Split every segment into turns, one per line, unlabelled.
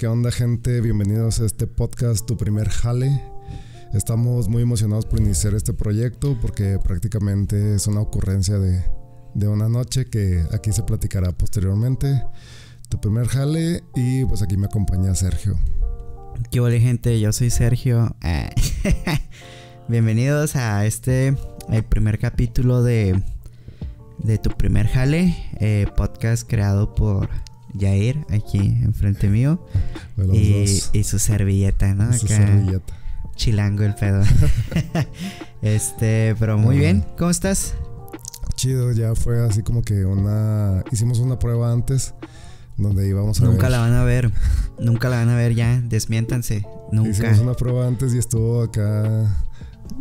¿Qué onda, gente? Bienvenidos a este podcast, Tu Primer Jale. Estamos muy emocionados por iniciar este proyecto porque prácticamente es una ocurrencia de, de una noche que aquí se platicará posteriormente. Tu primer jale y pues aquí me acompaña Sergio.
¿Qué hola gente? Yo soy Sergio. Ah. Bienvenidos a este, el primer capítulo de, de Tu Primer Jale, eh, podcast creado por Jair, aquí enfrente mío.
De los
Y,
dos.
y su servilleta, ¿no?
Su
Acá,
servilleta.
chilango el pedo. este, pero muy bien. ¿Cómo estás?
Chido, ya fue así como que una... Hicimos una prueba antes donde íbamos a
Nunca
ver...
la van a ver. Nunca la van a ver ya. Desmiéntanse. Nunca.
Hicimos una prueba antes y estuvo acá,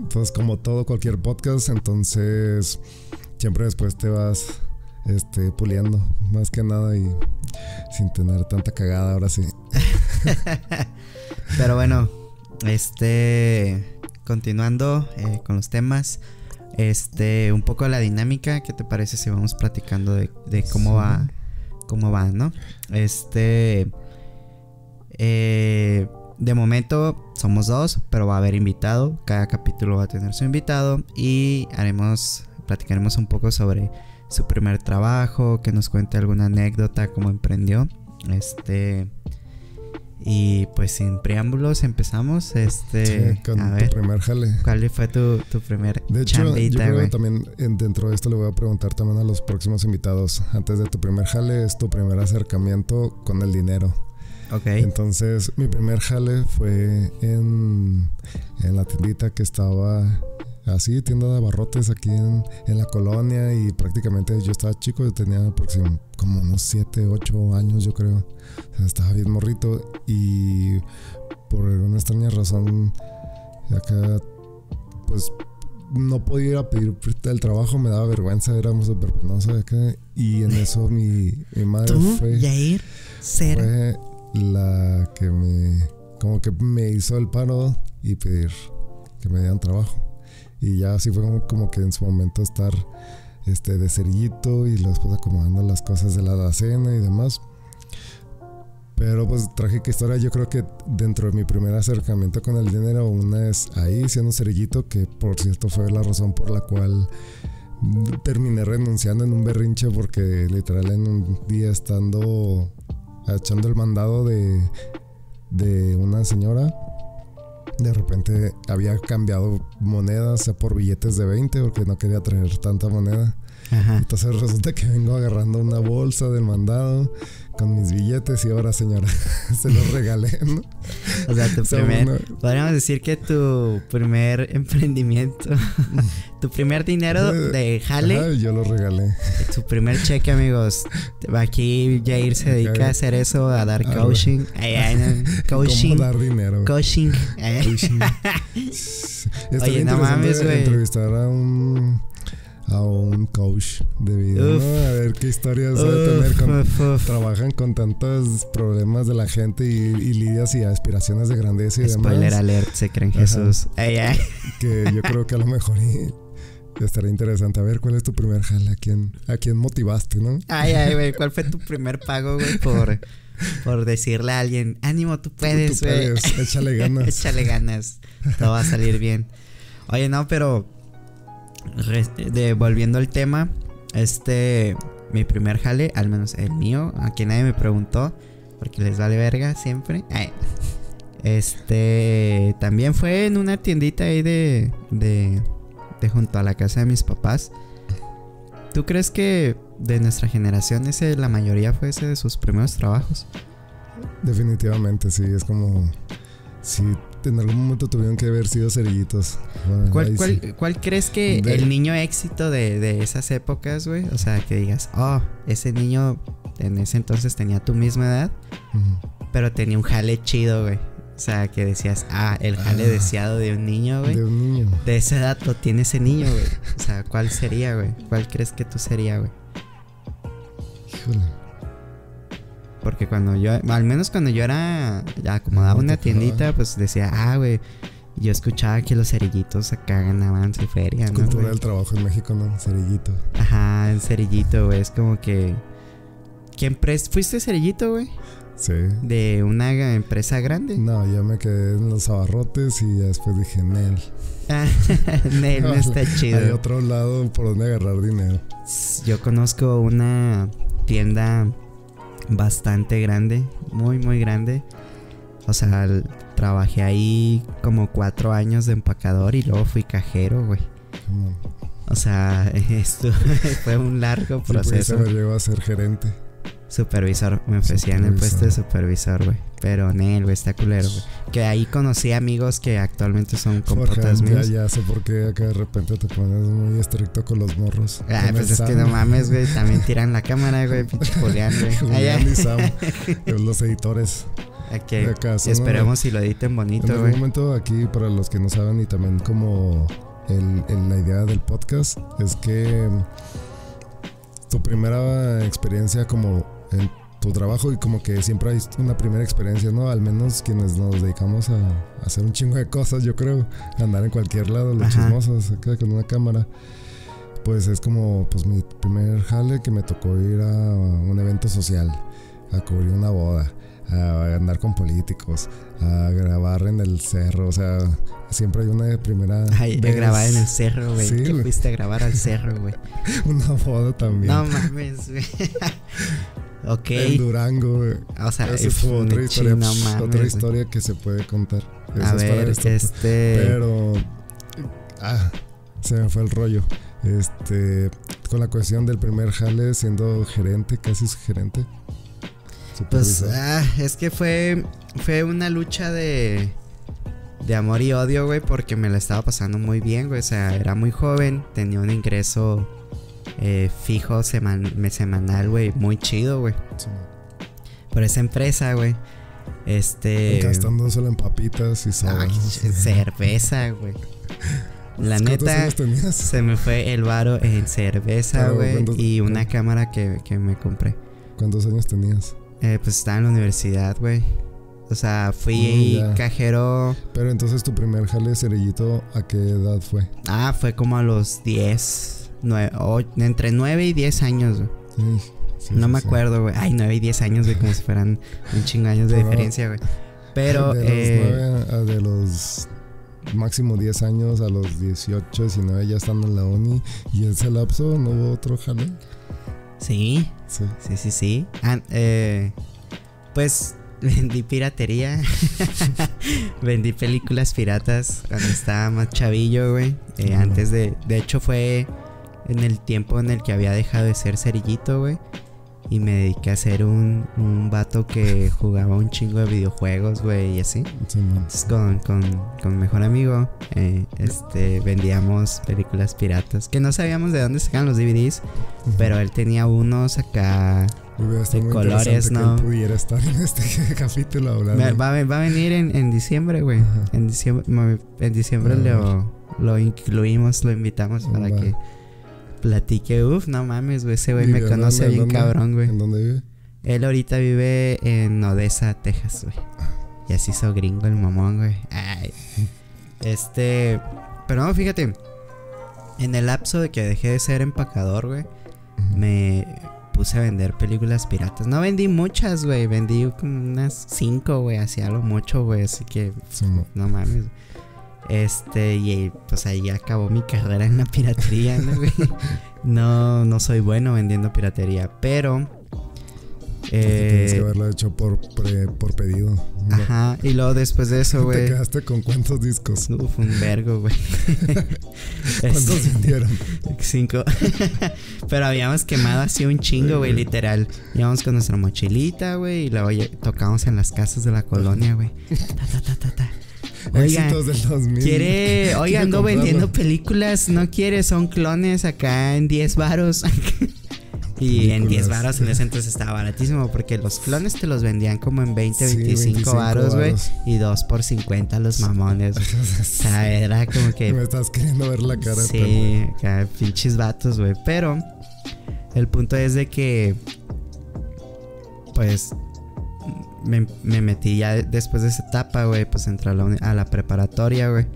pues como todo cualquier podcast, entonces siempre después te vas este, puliendo, más que nada y sin tener tanta cagada, ahora sí.
Pero bueno, este. Continuando eh, con los temas. Este, un poco la dinámica. ¿Qué te parece si vamos platicando de, de cómo
Sí.
va? Cómo va, ¿no? Este. eh, de momento somos dos, pero va a haber invitado. Cada capítulo va a tener su invitado. Y haremos. Platicaremos un poco sobre su primer trabajo. Que nos cuente alguna anécdota, cómo emprendió. Este. Y pues sin preámbulos empezamos. Este.
Sí, con
a
tu
ver,
primer jale.
¿cuál fue tu, tu primer
De hecho, yo
chambita,
creo que también en- dentro de esto le voy a preguntar también a los próximos invitados. Antes de tu primer jale, es tu primer acercamiento con el dinero.
Ok.
Entonces, mi primer jale fue en, en la tiendita que estaba así, tienda de abarrotes aquí en, en la colonia. Y prácticamente yo estaba chico, yo tenía aproxim- como unos 7, 8 años, yo creo. O sea, estaba bien morrito. Y por una extraña razón, acá, pues no podía ir a pedir el trabajo, me daba vergüenza, éramos súper penosos acá. Y en eso mi, mi madre
¿Tú,
fue
Jair? Ser.
fue la que me como que me hizo el paro y pedir que me dieran trabajo y ya así fue como, que en su momento estar este de cerillito y después acomodando las cosas de la alacena y demás pero pues trágica historia yo creo que dentro de mi primer acercamiento con el dinero una es ahí siendo cerillito que por cierto fue la razón por la cual terminé renunciando en un berrinche porque literal en un día estando echando el mandado de, de una señora. De repente había cambiado monedas sea, por billetes de 20 porque no quería traer tanta moneda.
Ajá.
Entonces resulta que vengo agarrando una bolsa del mandado con mis billetes y ahora señora se los regalé, ¿no?
O sea, tu primer. Podríamos decir que tu primer emprendimiento. tu primer dinero de jale.
Ajá, yo los regalé.
Tu primer cheque, amigos. Aquí Jair se dedica a hacer eso, a dar coaching. Ay, ay, no, Coaching.
¿Cómo dar dinero?
Coaching.
Coaching.
Oye, no mames, güey.
entrevistar a un a un coach de vida. A ver qué historias va a tener con
Uf,
trabajan con tantos problemas de la gente y, y lidias y aspiraciones de grandeza y
Spoiler
demás
alert, se creen
Ajá.
Jesús. Ay, ay.
que yo creo que a lo mejor estaría interesante a ver cuál es tu primer jale a quién a quién motivaste, ¿no?
Ay, ay, güey. ¿Cuál fue tu primer pago, güey? Por, por decirle a alguien, ánimo, tú puedes,
Tú
güey.
échale ganas.
Échale ganas. Todo va a salir bien. Oye, no, pero. De, volviendo al tema. Este. Mi primer jale, al menos el mío, aquí nadie me preguntó. Porque les vale verga siempre. Este. También fue en una tiendita ahí de. de. de junto a la casa de mis papás. ¿Tú crees que de nuestra generación ese, la mayoría fue ese de sus primeros trabajos?
Definitivamente, sí, es como si en algún momento tuvieron que haber sido cerillitos. Bueno,
¿Cuál,
ahí
cuál,
sí.
cuál crees que
De-
el niño éxito de, de esas épocas, güey? O sea, que digas, oh, ese niño en ese entonces tenía tu misma edad, pero tenía un jale chido, güey. O sea, que decías, ah, el jale
Ah.
deseado de un niño, güey.
De
De,
un niño.
esa edad lo tiene ese niño, güey. O sea, ¿cuál sería, güey? ¿Cuál crees que tú sería, güey?
Híjole.
Porque cuando yo, al menos cuando yo era, ya acomodaba una tiendita, pues decía, ah, güey, yo escuchaba que los cerillitos acá ganaban su feria, ¿no?
Cultura
güey?
del trabajo en México, ¿no? Cerillito.
Ajá, el cerillito, güey. Es como que. ¿Quién pres ¿Fuiste cerillito, güey?
Sí.
de una empresa grande.
No, yo me quedé en los abarrotes y ya después dije, Nel.
Ah, Nel, no está chido.
Hay otro lado por donde agarrar dinero.
Yo conozco una tienda bastante grande, muy, muy grande. O sea, trabajé ahí como cuatro años de empacador y luego fui cajero, güey. O sea, esto fue un largo
Sí, porque se
proceso.
me llegó a ser gerente.
Supervisor, me ofrecían el puesto de supervisor, güey. Pero Nel, güey, está culero, güey. Que ahí conocí amigos que actualmente son compotas
ya,
míos.
ya sé por qué acá de repente te pones muy estricto con los morros.
Ah, pues es que no mames, güey. También tiran la cámara, güey. Pinche Julián, güey.
Julián
ya.
y Sam, los editores.
Ok.
de acá,
Esperemos si lo editen
En
bonito,
algún
güey.
momento aquí, para los que no saben, y también como el- el- la idea del podcast, es que tu primera experiencia como en tu trabajo y como que siempre hay una primera experiencia, ¿no? Al menos quienes nos dedicamos a, a hacer un chingo de cosas, yo creo, andar en cualquier lado, los
Ajá.
chismosos, acá con una cámara. Pues es como pues mi primer jale que me tocó ir a un evento social, a cubrir una boda, a andar con políticos, a grabar en el cerro, o sea, siempre hay una primera
Ay,
vez,
grabar en el cerro, güey.
Sí,
fuiste a grabar al cerro, güey.
una boda también.
No mames, güey. ok.
En Durango, güey.
O sea,
Esa es otra historia,
mames,
otra historia que se puede contar. Esa
A
es
ver,
esto,
este.
Pero. Ah, se me fue el rollo. Este. Con la cuestión del primer jale siendo gerente, casi su gerente.
Pues ah, es que fue fue una lucha de de amor y odio, güey, porque me la estaba pasando muy bien, güey, o sea, era muy joven, tenía un ingreso eh, fijo seman- semanal, güey, muy chido, güey.
Sí.
Por esa empresa, güey. Este
Gastando solo en papitas y
cerveza, güey. La
¿Cuántos
neta se me fue el varo en cerveza, güey,
¿cuántos-
y una cámara que, que me compré.
¿Cuántos años tenías?
Eh, pues estaba en la universidad, güey. O sea, fui
Mm, ya.
cajero.
Pero entonces tu primer jale cerillito, ¿a qué edad fue?
Ah, fue como a los 10, nue- o- entre 9 y 10 años, güey.
Sí,
no
sí,
me
sí.
acuerdo, güey. Ay, 9 y 10 años, güey, como si fueran un chingo de años de
Pero-
diferencia, güey. Pero,
de los,
eh,
nueve a- de los máximo 10 años a los 18, 19 ya están en la uni. Y en ese lapso no hubo otro jale.
sí,
Sí.
sí, sí, sí. Ah, eh, pues vendí piratería. vendí películas piratas cuando estaba más chavillo, güey. Eh,
Mm.
Antes de. De hecho, fue en el tiempo en el que había dejado de ser cerillito, güey. Y me dediqué a ser un, un vato que jugaba un chingo de videojuegos, güey, y así.
sí, man.
Entonces, con, con, con mi mejor amigo, eh, este, vendíamos películas piratas. Que no sabíamos de dónde sacaban los DVDs,
Ujú.
pero él tenía unos acá. De colores, ¿no?
que él pudiera estar en este capítulo hablando.
Va, va a- va a venir en, en diciembre, güey. En diciembre, en diciembre
A
lo, lo incluimos, lo invitamos para
Va.
que platique. Uf, no mames, güey. Ese güey me
¿Vive en
conoce
dónde?
bien cabrón, güey.
¿En dónde vive?
Él ahorita vive en Odessa, Texas, güey. Ya se hizo gringo el mamón, güey. Ay. Este. Pero no, fíjate. En el lapso de que dejé de ser empacador, güey, me puse a vender películas piratas. No vendí muchas, güey. Vendí como unas cinco, güey. Hacía lo mucho, güey. Así que
Sí, man.
no mames. Este, y pues ahí acabó mi carrera en la piratería, ¿no? No, no soy bueno vendiendo piratería, pero.
Tienes que
Eh,
haberlo hecho por, pre- por pedido.
Ajá, y luego después de eso,
¿Te
güey.
quedaste con cuántos discos?
Uf, un vergo, güey.
¿Cuántos
Este,
vendieron?
Cinco. Pero habíamos quemado así un chingo, güey, literal. Íbamos con nuestra mochilita, güey, y luego tocábamos en las casas de la colonia, güey. Ta, ta, ta, ta, ta. Oiga,
Éxitos del 2000.
quiere, oiga, ando vendiendo películas, no quiere, son clones acá en 10 varos. Y en 10
Películas.
varos en ese entonces estaba baratísimo porque los clones te los vendían como en 20,
Sí,
25
25
varos, güey. Y 2 por 50 los mamones. O sea, era como que
Me estás queriendo ver la cara.
Sí, acá, pinches vatos, güey. Pero el punto es de que, pues, me, me metí ya de- después de esa etapa, güey. Pues entré a la, uni- a la preparatoria, güey.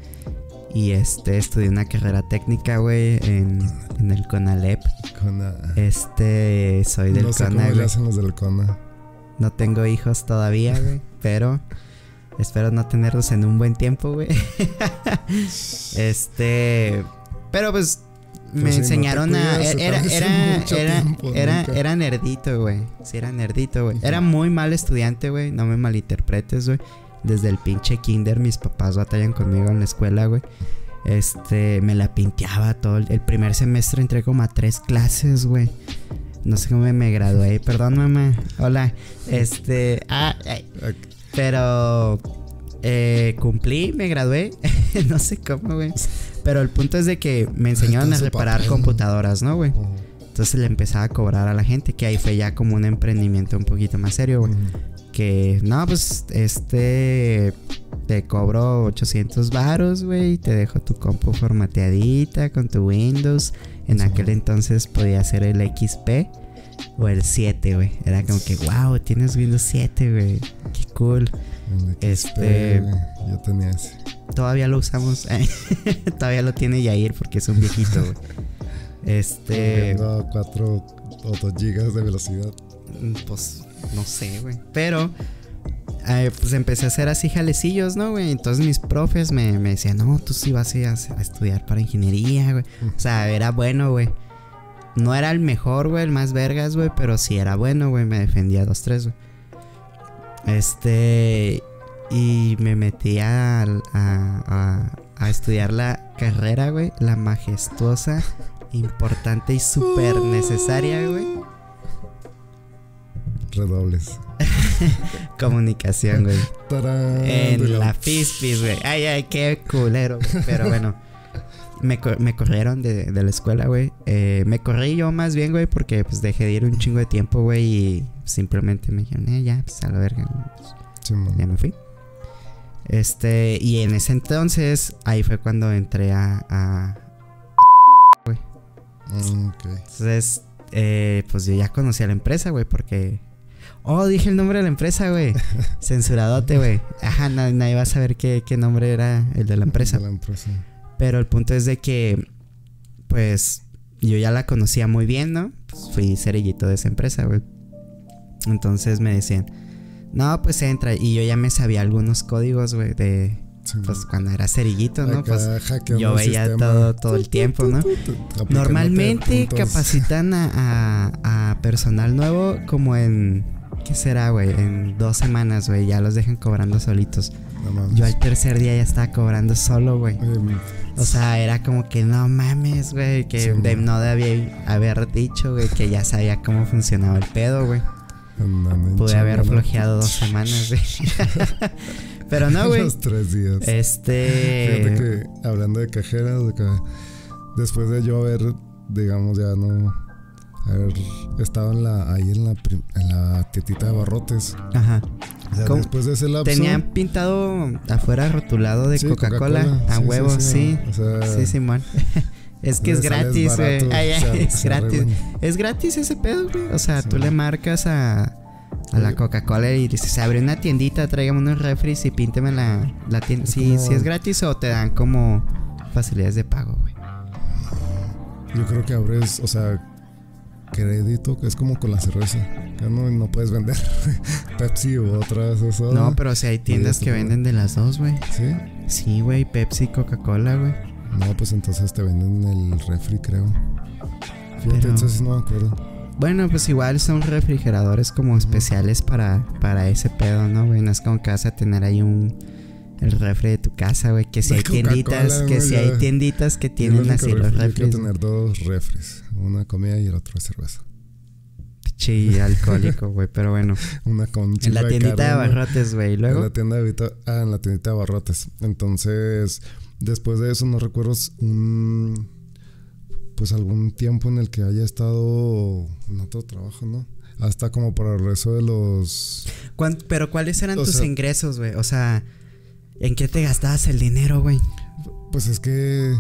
Y este, estudié una carrera técnica, güey, en, en el CONALEP.
Cona.
Este, soy del
no sé
CONA,
cómo le
güey.
hacen los del Cona.
No tengo hijos todavía, güey. pero espero no tenerlos en un buen tiempo, güey. este. Pero pues. Me
Pues no
enseñaron a.
cuidas,
Era, era, era,
tiempo,
era,
nunca.
era nerdito, güey. Sí, era nerdito, güey. Era muy mal estudiante, güey. No me malinterpretes, güey. Desde el pinche kinder, mis papás batallan conmigo en la escuela, güey. Este, me la pinteaba todo. El el primer semestre entré como a tres clases, güey. No sé cómo me gradué. Perdón, mamá. Hola. Este, ah, ay, pero eh, cumplí, me gradué. no sé cómo, güey. Pero el punto es de que me enseñaron a reparar
papel.
computadoras, ¿no, güey? Entonces le empezaba a cobrar a la gente, que ahí fue ya como un emprendimiento un poquito más serio, güey. Que, no, pues, este, te cobro 800 varos, güey, y te dejo tu compu formateadita con tu Windows. En
Sí.
aquel entonces podía ser el XP o el 7, güey. Era como que, wow, tienes Windows 7, güey. Qué cool.
El XP,
Este-
Yo tenía ese.
Todavía lo usamos. Todavía lo tiene Yair porque es un viejito, güey. Este.
Viendo a 4 o 2 gigas de velocidad.
Mm, Pues no sé, güey. Pero eh, pues empecé a hacer así jalecillos, ¿no, güey? Entonces mis profes me, me decían, no, tú sí vas a, ir a a estudiar para ingeniería, güey. O sea, era bueno, güey. No era el mejor, güey, el más vergas, güey, pero sí era bueno, güey. Me defendía dos, tres, güey. Este. Y me metí a, a, a- a estudiar la carrera, güey. La majestuosa, importante y súper necesaria, güey.
Redobles.
Comunicación, güey.
Tarán,
En la Fispis, güey. Ay, ay, qué culero, güey. Pero bueno. Me, me corrieron de, de la escuela, güey. Eh, me corrí yo más bien, güey, porque pues dejé de ir un chingo de tiempo, güey. Y simplemente me dijeron, eh, ya, pues a la verga.
Simón.
Ya me fui. Este, y en ese entonces, ahí fue cuando entré a. a-
Mm, ok.
entonces, eh, pues yo ya conocí a la empresa, güey, porque. Oh, dije el nombre de la empresa, güey. Censuradote, güey. Ajá, na- nadie va a saber qué, qué nombre era el de la empresa.
De la empresa.
Pero el punto es de que, pues, yo ya la conocía muy bien, ¿no? Pues fui cerillito de esa empresa, güey. Entonces me decían, no, pues entra. Y yo ya me sabía algunos códigos, güey, de, pues, cuando era cerillito, ¿no?
Acá
Pues yo veía
sistema.
todo, todo el tiempo, ¿no? Normalmente capacitan a, a- a personal nuevo como en, ¿qué será, güey? En dos semanas, güey, ya los dejan cobrando solitos.
No.
Yo al tercer día ya estaba cobrando solo, güey. O sea, era como que no mames, güey, que
Sí,
de- no debía haber dicho, güey, que ya sabía cómo funcionaba el pedo, güey.
Andando
Pude haber flojeado dos semanas. Pero no, güey.
Los tres días.
Este.
Fíjate que hablando de cajeras, de después de yo haber, digamos, ya no haber estado en la, ahí en la, en la tietita de barrotes.
Ajá.
O después de ese lapso.
Tenían pintado afuera rotulado de
sí,
Coca-Cola. A
Sí,
huevo, sí.
O sea,
Sí, Simón. es que es gratis, güey.
barato,
Ay, ay,
se-
es
se
gratis.
arreglan.
Es gratis ese pedo, güey. O sea,
Sí.
tú le marcas a, a la. Coca-Cola y dices, abre una tiendita, tráigame unos refris y pínteme la, la tienda. Si
como-
es gratis o te dan como facilidades de pago, güey.
Yo creo que abres, o sea, crédito, que es como con la cerveza. Que no, no puedes vender Pepsi u otras. Eso,
No, pero si hay tiendas que venden de las dos, güey.
Sí.
Sí, güey, Pepsi, Coca-Cola, güey.
No, pues entonces te venden el refri, creo. Fíjate,
Pero-
entonces no me acuerdo.
Bueno, pues igual son refrigeradores como especiales para, para ese pedo, ¿no, güey? No es como que vas a tener ahí un... El refri de tu casa, güey. Que si
De
hay tienditas, que si hay tienditas que tienen así los
refri- yo quiero tener dos refres. Una de comida y el otro de cerveza.
Pichi alcohólico, güey. Pero bueno.
Una con un
En la tiendita de
carne, ¿no?
abarrotes, güey. Y
En
luego.
la tienda de ah, en la tiendita de abarrotes. Entonces, después de eso, no recuerdo un. Pues algún tiempo en el que haya estado en otro trabajo, ¿no? Hasta como para el resto de los.
¿Cuán- Pero ¿cuáles eran
O
tus
sea-
ingresos, güey? O sea, ¿en qué te gastabas el dinero, güey?
Pues es que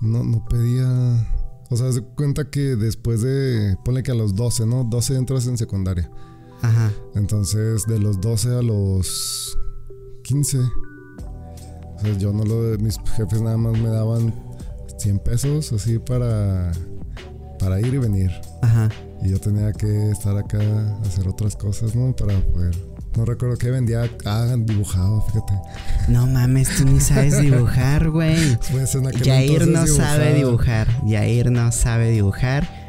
no, no pedía. O sea, se cuenta que después de. Ponle que a los 12, ¿no? 12 entras en secundaria.
Ajá.
Entonces, de los 12 a los 15. O sea, yo no lo. Mis jefes nada más me daban 100 pesos así para. Para ir y venir.
Ajá.
Y yo tenía que estar acá, hacer otras cosas, ¿no? Para poder. No recuerdo qué vendía. Ah, dibujado, fíjate.
No mames, tú ni sabes dibujar, güey.
Pues en aquel
Yair no sabe
dibujaba.
dibujar. Yair no sabe dibujar.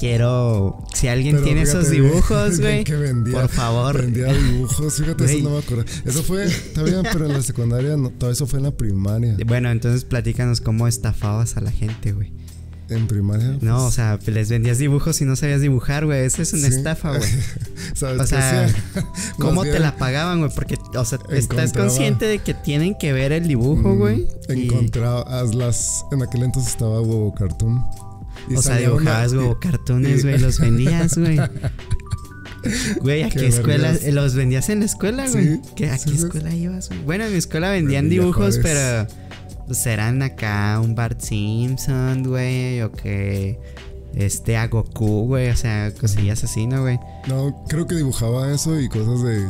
Quiero. Si alguien
Pero
tiene esos dibujos, güey.
que vendía,
Por favor.
Vendía dibujos, fíjate, eso no me acuerdo. Eso fue, está bien, pero en la secundaria, no, todo eso fue en la primaria.
Bueno, entonces platícanos cómo estafabas a la gente, güey.
En primaria.
No, o sea, les vendías dibujos y no sabías dibujar, güey. Eso es una
Sí.
estafa, güey.
¿Sabes
O sea? ¿Cómo te la pagaban, güey? Porque, o sea, estás consciente de que tienen que ver el dibujo, güey.
mm,
Y-
Encontraba las. En aquel entonces estaba Huevo Cartoon.
O sea, dibujabas
y-
huevo cartones, güey, los vendías, güey. Güey, ¿a
Qué
qué, escuela?
vergas.
¿Los vendías en la escuela, güey?
Sí,
¿Qué- ¿A
sí,
qué
sí.
escuela ibas, güey? Bueno, en mi escuela vendían dibujos, pero pues eran acá un Bart Simpson, güey, o que este a Goku, güey, o sea, cosillas así, ¿no, güey?
No, creo que dibujaba eso y cosas de.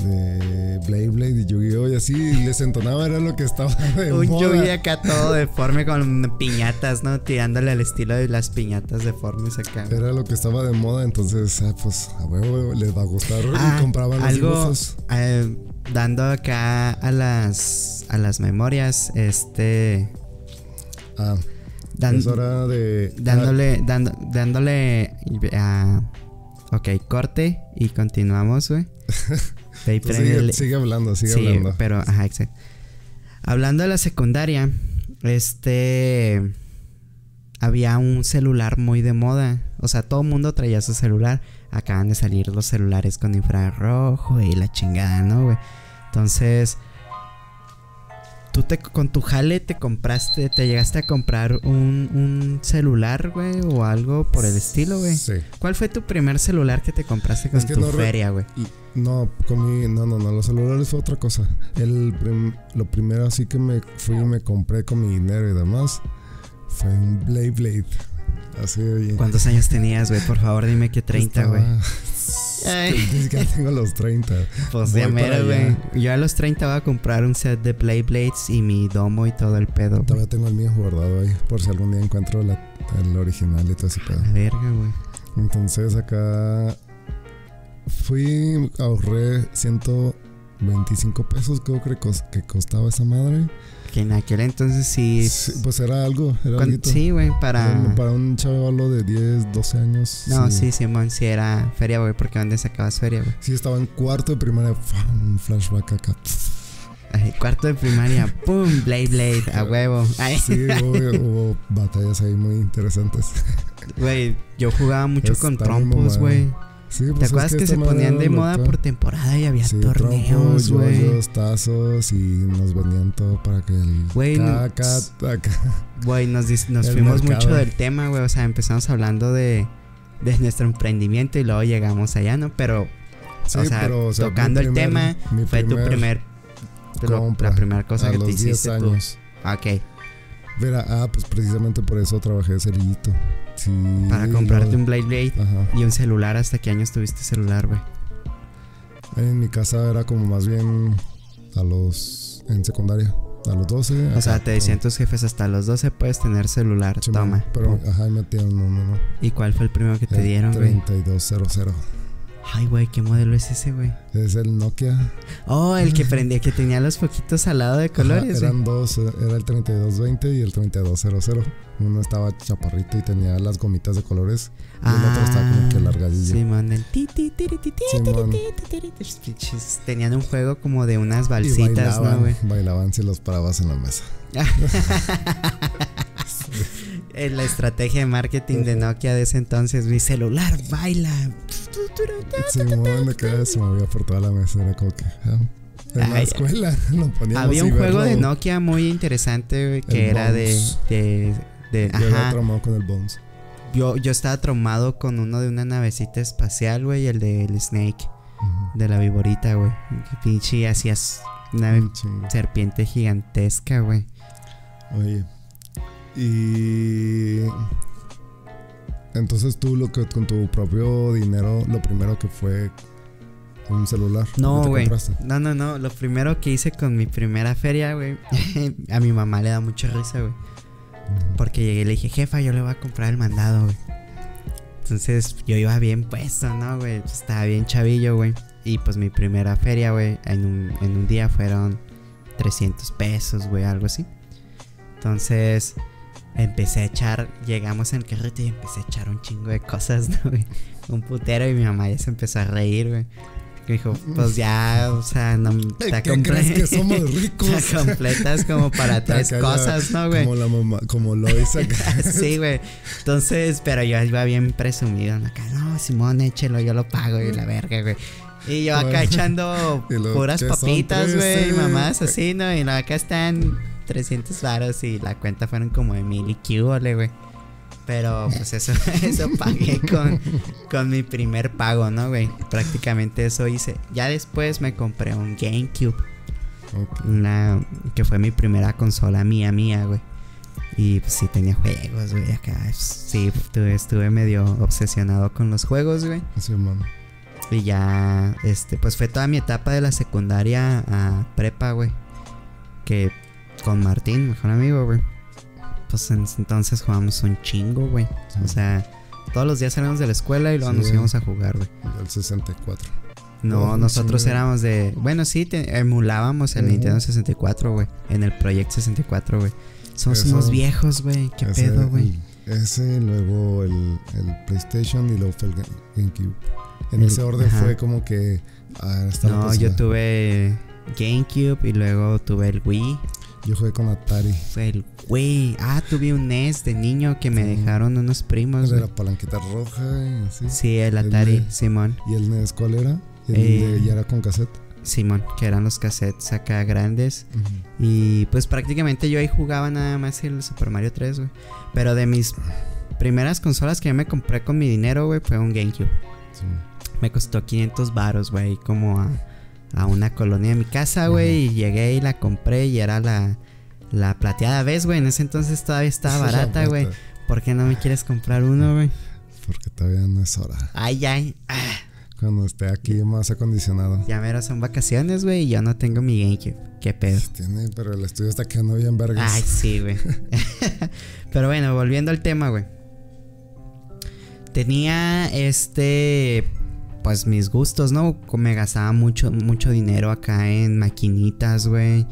De Blade Blade y Yu-Gi-Oh! y así. Les entonaba, era lo que estaba de
Un. Yugi acá todo deforme con piñatas, ¿no? Tirándole al estilo de las piñatas deformes acá.
Era lo que estaba de moda, entonces, ah, pues, a huevo, les va a gustar.
Ah,
y compraban los
algo
dibujos.
eh, dando acá a las a las memorias, este
Ah,
dan-
es hora de.
dándole dando- dándole a ok, corte y continuamos, güey.
Ah, pues sigue, sigue hablando, sigue
Sí,
hablando.
pero ajá, exacto. Hablando de la secundaria, este había un celular muy de moda. O sea, todo el mundo traía su celular. Acaban de salir los celulares con infrarrojo y la chingada, ¿no, güey? Entonces, tú te, con tu jale te compraste, te llegaste a comprar un, un celular, güey, o algo por el estilo, güey.
Sí.
¿Cuál fue tu primer celular que te compraste con
Es que
tu
no
feria, güey?
No, con mi, no, no, no, los celulares fue otra cosa. El, prim- lo primero así que me fui y me compré con mi dinero y demás fue un Blade Blade. Así de
¿Cuántos años tenías, güey? Por favor, dime que 30, güey.
Siquiera tengo los 30.
Pues ya mero, güey. Yo a los 30 voy a comprar un set de Play Blades y mi domo y todo el pedo.
Todavía tengo el mío guardado ahí, por si algún día encuentro la- el original y todo ese pedo.
La verga, güey.
Entonces acá fui, ahorré 125 pesos, creo que, cos- que costaba esa madre.
Que en aquel entonces sí.
Sí, pues era algo, era
con- sí, güey, para.
Para un chavalo de 10, 12 años.
No, sí, Simón, sí era feria, güey, porque ¿dónde sacabas feria, güey?
Sí, estaba en cuarto de primaria. Un flashback acá.
Ay, Cuarto de primaria, ¡pum! Blade Blade, a huevo. Ay,
Sí, hubo, hubo batallas ahí muy interesantes.
güey, yo jugaba mucho
Está
con trompos, güey.
Sí, pues
¿Te
es
acuerdas que, se ponían de moda por temporada y había
Sí,
torneos, güey?
tazos y nos vendían todo para que el
Güey. Güey, nos, nos fuimos
mercado.
mucho del tema, güey. O sea, empezamos hablando de, de nuestro emprendimiento y luego llegamos allá, ¿no? Pero,
Sí,
o, sea,
pero, o sea,
tocando el tema, fue tu primer.
compra
la primera cosa
a
que te
los 10
hiciste tú.
años.
Ok,
Verá, ah, pues precisamente por eso trabajé de cerillito. Sí,
para comprarte un Blade Blade
Ajá.
y un celular. ¿Hasta qué años tuviste celular, güey?
En mi casa era como más bien a los. en secundaria. A los 12.
O sea, te decían tus jefes hasta los 12 puedes tener celular.
Sí,
Toma.
Pero, ajá, me metieron uno, no.
¿Y cuál fue el primero que te dieron, güey?
3200.
Ay, güey, ¿qué modelo es ese, güey?
Es el Nokia.
Oh, el que prendía, que tenía los foquitos al lado de
Ajá,
colores, güey.
eran dos, eh, era el 3220 y el 3200. Uno estaba chaparrito y tenía las gomitas de colores. Y el otro estaba como que largadillo.
Simón, el ti, ti, ti, ti, ti, Tenían un juego como de unas
Y
balsitas, ¿no,
bailaban,
güey?
bailaban si los parabas en la mesa.
La estrategia de marketing de Nokia de ese entonces, mi celular baila.
De que se movía por toda la mesa. Era como que. ah, en la escuela lo poníamos
Había un juego de. Nokia muy interesante, que
El
era de, de, de-
Yo
ajá.
traumado con el Bones.
Yo, yo estaba traumado con uno de una navecita espacial, güey, el del Snake, de la viborita, güey. Pinche hacías una serpiente gigantesca, güey.
Oye. Y. Entonces tú lo que con tu propio dinero, lo primero que fue un celular. ¿Qué
No, güey. No, no, no. Lo primero que hice con mi primera feria, güey. a mi mamá le da mucha risa, güey. Porque llegué y le dije, jefa, yo le voy a comprar el mandado, güey. Entonces yo iba bien puesto, ¿no, güey? Pues, estaba bien chavillo, güey. Y pues mi primera feria, güey, en un, en un día fueron 300 pesos, güey, algo así. Entonces empecé a echar, llegamos en el carrito y empecé a echar un chingo de cosas, ¿no, güey? Un putero y mi mamá ya se empezó a reír, güey. Dijo, pues ya, o sea, no
¿Qué
te
crees que somos ricos?
Te completas como para tres cosas, ¿no, güey?
Como la mamá, como lo hizo acá.
sí, güey. Entonces, pero yo iba bien presumido. ¿no? Acá, no, Simón, échelo, yo lo pago y la verga, güey. Y yo acá echando puras papitas, güey, mamás así, ¿no? Y acá están 300 varos y la cuenta fueron como de mil y cúbole, güey. Pero pues eso, eso pagué con, con mi primer pago, ¿no, güey? Prácticamente eso hice. Ya después me compré un GameCube.
Ok.
Una, que fue mi primera consola mía, mía, güey. Y pues sí tenía juegos, güey. Acá sí, estuve, estuve medio obsesionado con los juegos, güey.
Sí, mano.
Y ya, este, pues fue toda mi etapa de la secundaria a prepa, güey. Que con Martín, mejor amigo, güey. Pues en entonces jugamos un chingo, güey.
Sí.
O sea, todos los días salíamos de la escuela y luego
Sí.
nos íbamos a jugar, güey.
El 64.
No,
Oh,
nosotros
chingo.
éramos de. Bueno, sí, te- emulábamos el
Ujú.
Nintendo 64, güey. En el Project 64, güey. Somos
Eso-
unos viejos, güey. ¿Qué
Ese,
pedo, güey?
Ese, luego el, el PlayStation y luego fue el Ga- GameCube. En
El-
ese orden
ajá.
fue como que. Ah,
No, yo tuve GameCube y luego tuve el Wii.
Yo jugué con Atari.
Fue el Wii. Ah, tuve un NES de niño que me
Sí.
dejaron unos primos,
de
güey.
la palanquita roja y así.
Sí, el
El
Atari,
de-
Simón.
¿Y el NES cuál era? El
Eh,
de, ya era con cassette.
Simón, que eran los cassettes acá grandes. Y pues prácticamente yo ahí jugaba nada más el Super Mario 3, güey. Pero de mis primeras consolas que yo me compré con mi dinero, güey, fue un GameCube.
Sí.
Me costó 500 varos, güey, como a, a una colonia de mi casa, güey. Y llegué y la compré y era la, la plateada vez, güey. En ese entonces todavía estaba barata, güey. ¿Por qué no me quieres comprar uno, güey?
Porque todavía no es hora.
Ay, ay. ah,
Cuando esté aquí más acondicionado.
ya mero son vacaciones, güey, y yo no tengo mi GameCube. ¿Qué pedo?
Tiene, pero el estudio está quedando bien vergas.
Ay, sí, güey. Pero bueno, volviendo al tema, güey. Tenía este. Pues mis gustos, ¿no? Me gastaba mucho, mucho dinero acá en maquinitas, güey.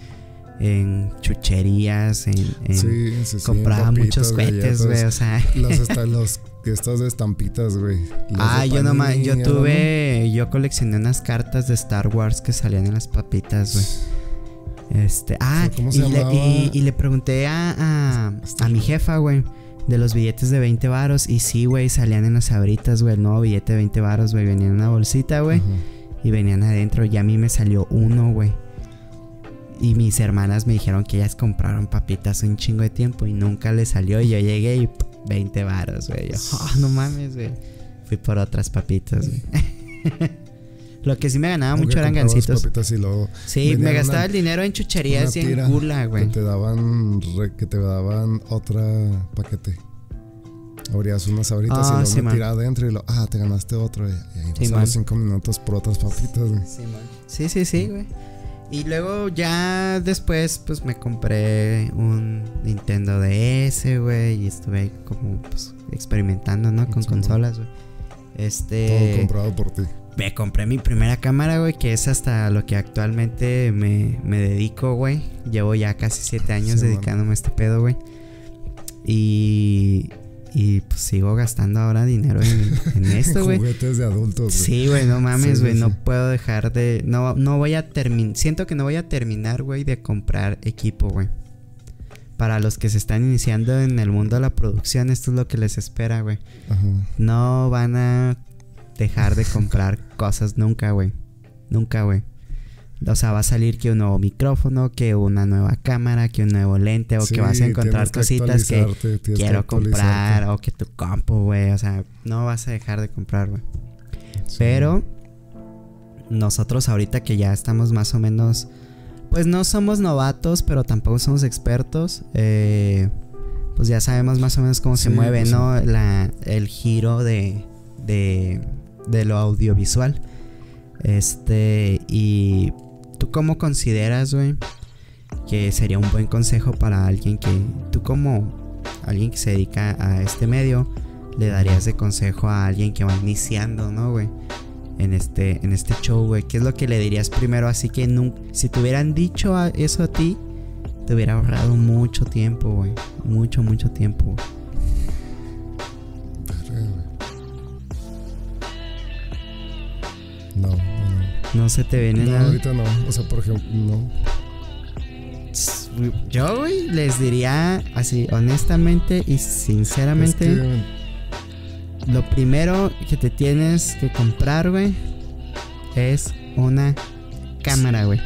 En chucherías, en. en-
sí, sí, sí.
compraba muchos cohetes, güey. O sea.
Los, esta- los estas de estampitas, güey.
Ah, yo nomás, yo tuve, yo coleccioné unas cartas de Star Wars que salían en las papitas, güey. Este, ah,
¿Cómo
y,
se
le,
llamaba?
y- y le pregunté a, a, a mi jefa, güey, de los billetes de 20 varos. Y sí, güey, salían en las abritas, güey, el nuevo billete de 20 varos, güey, venía en una bolsita, güey. Y venían adentro, y a mí me salió uno, güey. Y mis hermanas me dijeron que ellas compraron papitas un chingo de tiempo y nunca les salió. Y yo llegué y p- 20 varos, güey. Yo, "Oh, no mames, güey. Fui por otras papitas, güey. Lo que sí me ganaba mucho
que
eran gancitos.
papitas y luego
Sí, me gastaba
una-
el dinero en chucherías y en gula,
que
güey.
te daban re- que te daban otra paquete. Abrías unas abritas
Ah,
y luego
sí,
una adentro y lo, ah, te ganaste otro. Y, ahí
Sí,
los cinco minutos por otras papitas, güey.
Sí, sí, sí, güey. Y luego ya después, pues me compré un Nintendo DS, güey. Y estuve como, pues, experimentando, ¿no? Con
Sí,
consolas, güey.
Todo
Este.
comprado por ti.
Me compré mi primera cámara, güey, que es hasta lo que actualmente me, me dedico, güey. Llevo ya casi siete años
Sí,
dedicándome a este pedo, güey. Y, y pues sigo gastando ahora dinero en, en esto, güey.
Juguetes de adultos, güey.
Sí, güey, no mames,
Sí,
güey.
sí,
no puedo dejar de. No, no voy a terminar. Siento que no voy a terminar, güey, de comprar equipo, güey. Para los que se están iniciando en el mundo de la producción, esto es lo que les espera, güey.
Ajá.
No van a dejar de comprar cosas nunca, güey. Nunca, güey. O sea, va a salir que un nuevo micrófono, que una nueva cámara, que un nuevo lente, o
Sí,
que vas a encontrar
que
cositas que quiero comprar, o que tu compu, güey. O sea, no vas a dejar de comprar, güey.
Sí.
Pero nosotros ahorita que ya estamos más o menos, pues no somos novatos, pero tampoco somos expertos. eh, pues ya sabemos más o menos cómo se mueve,
pues
¿no? La, el giro de, de, de lo audiovisual. Este, y tú cómo consideras, güey, que sería un buen consejo para alguien que, tú como alguien que se dedica a este medio, le darías de consejo a alguien que va iniciando, ¿no, güey? En este, en este show, güey. ¿Qué es lo que le dirías primero? Así que si te hubieran dicho eso a ti, te hubiera ahorrado mucho tiempo, güey. Mucho, mucho tiempo.
No, no,
no. se te viene
no,
nada.
ahorita no. O sea, por ejemplo, no.
Yo, güey, les diría así, honestamente y sinceramente. Lo primero que te tienes que comprar, güey, es una cámara, güey.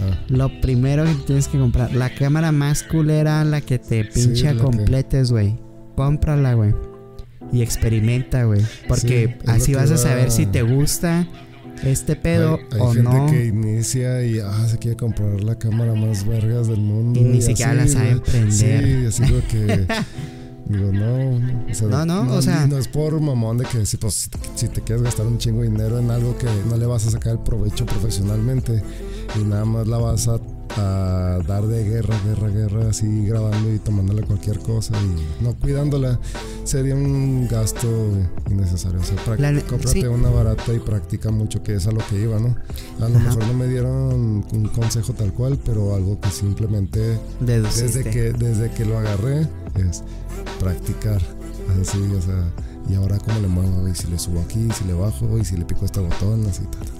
Ah. Lo primero que tienes que comprar, la cámara más culera, la que te pincha completes, güey. Cómprala, güey. Y experimenta, güey. Porque así vas a saber si te gusta este pedo
hay,
o
gente que inicia y ah, se quiere comprar la cámara más vergas del mundo.
Y ni siquiera la sabe emprender.
Sí, así lo que. Digo, no,
o sea, no, no, o sea,
no es por mamón de que si, pues, si te quieres gastar un chingo de dinero en algo que no le vas a sacar el provecho profesionalmente y nada más la vas a a dar de guerra, guerra, guerra, así grabando y tomándole cualquier cosa y no cuidándola, sería un gasto innecesario. O sea, cómprate una barata y practica mucho, que es a lo que iba, ¿no? A lo mejor no me dieron un consejo tal cual, pero algo que simplemente desde que, desde que lo agarré es practicar. Así, o sea, y ahora cómo le muevo, y si le subo aquí, si le bajo, y si le pico este botón, así, tal.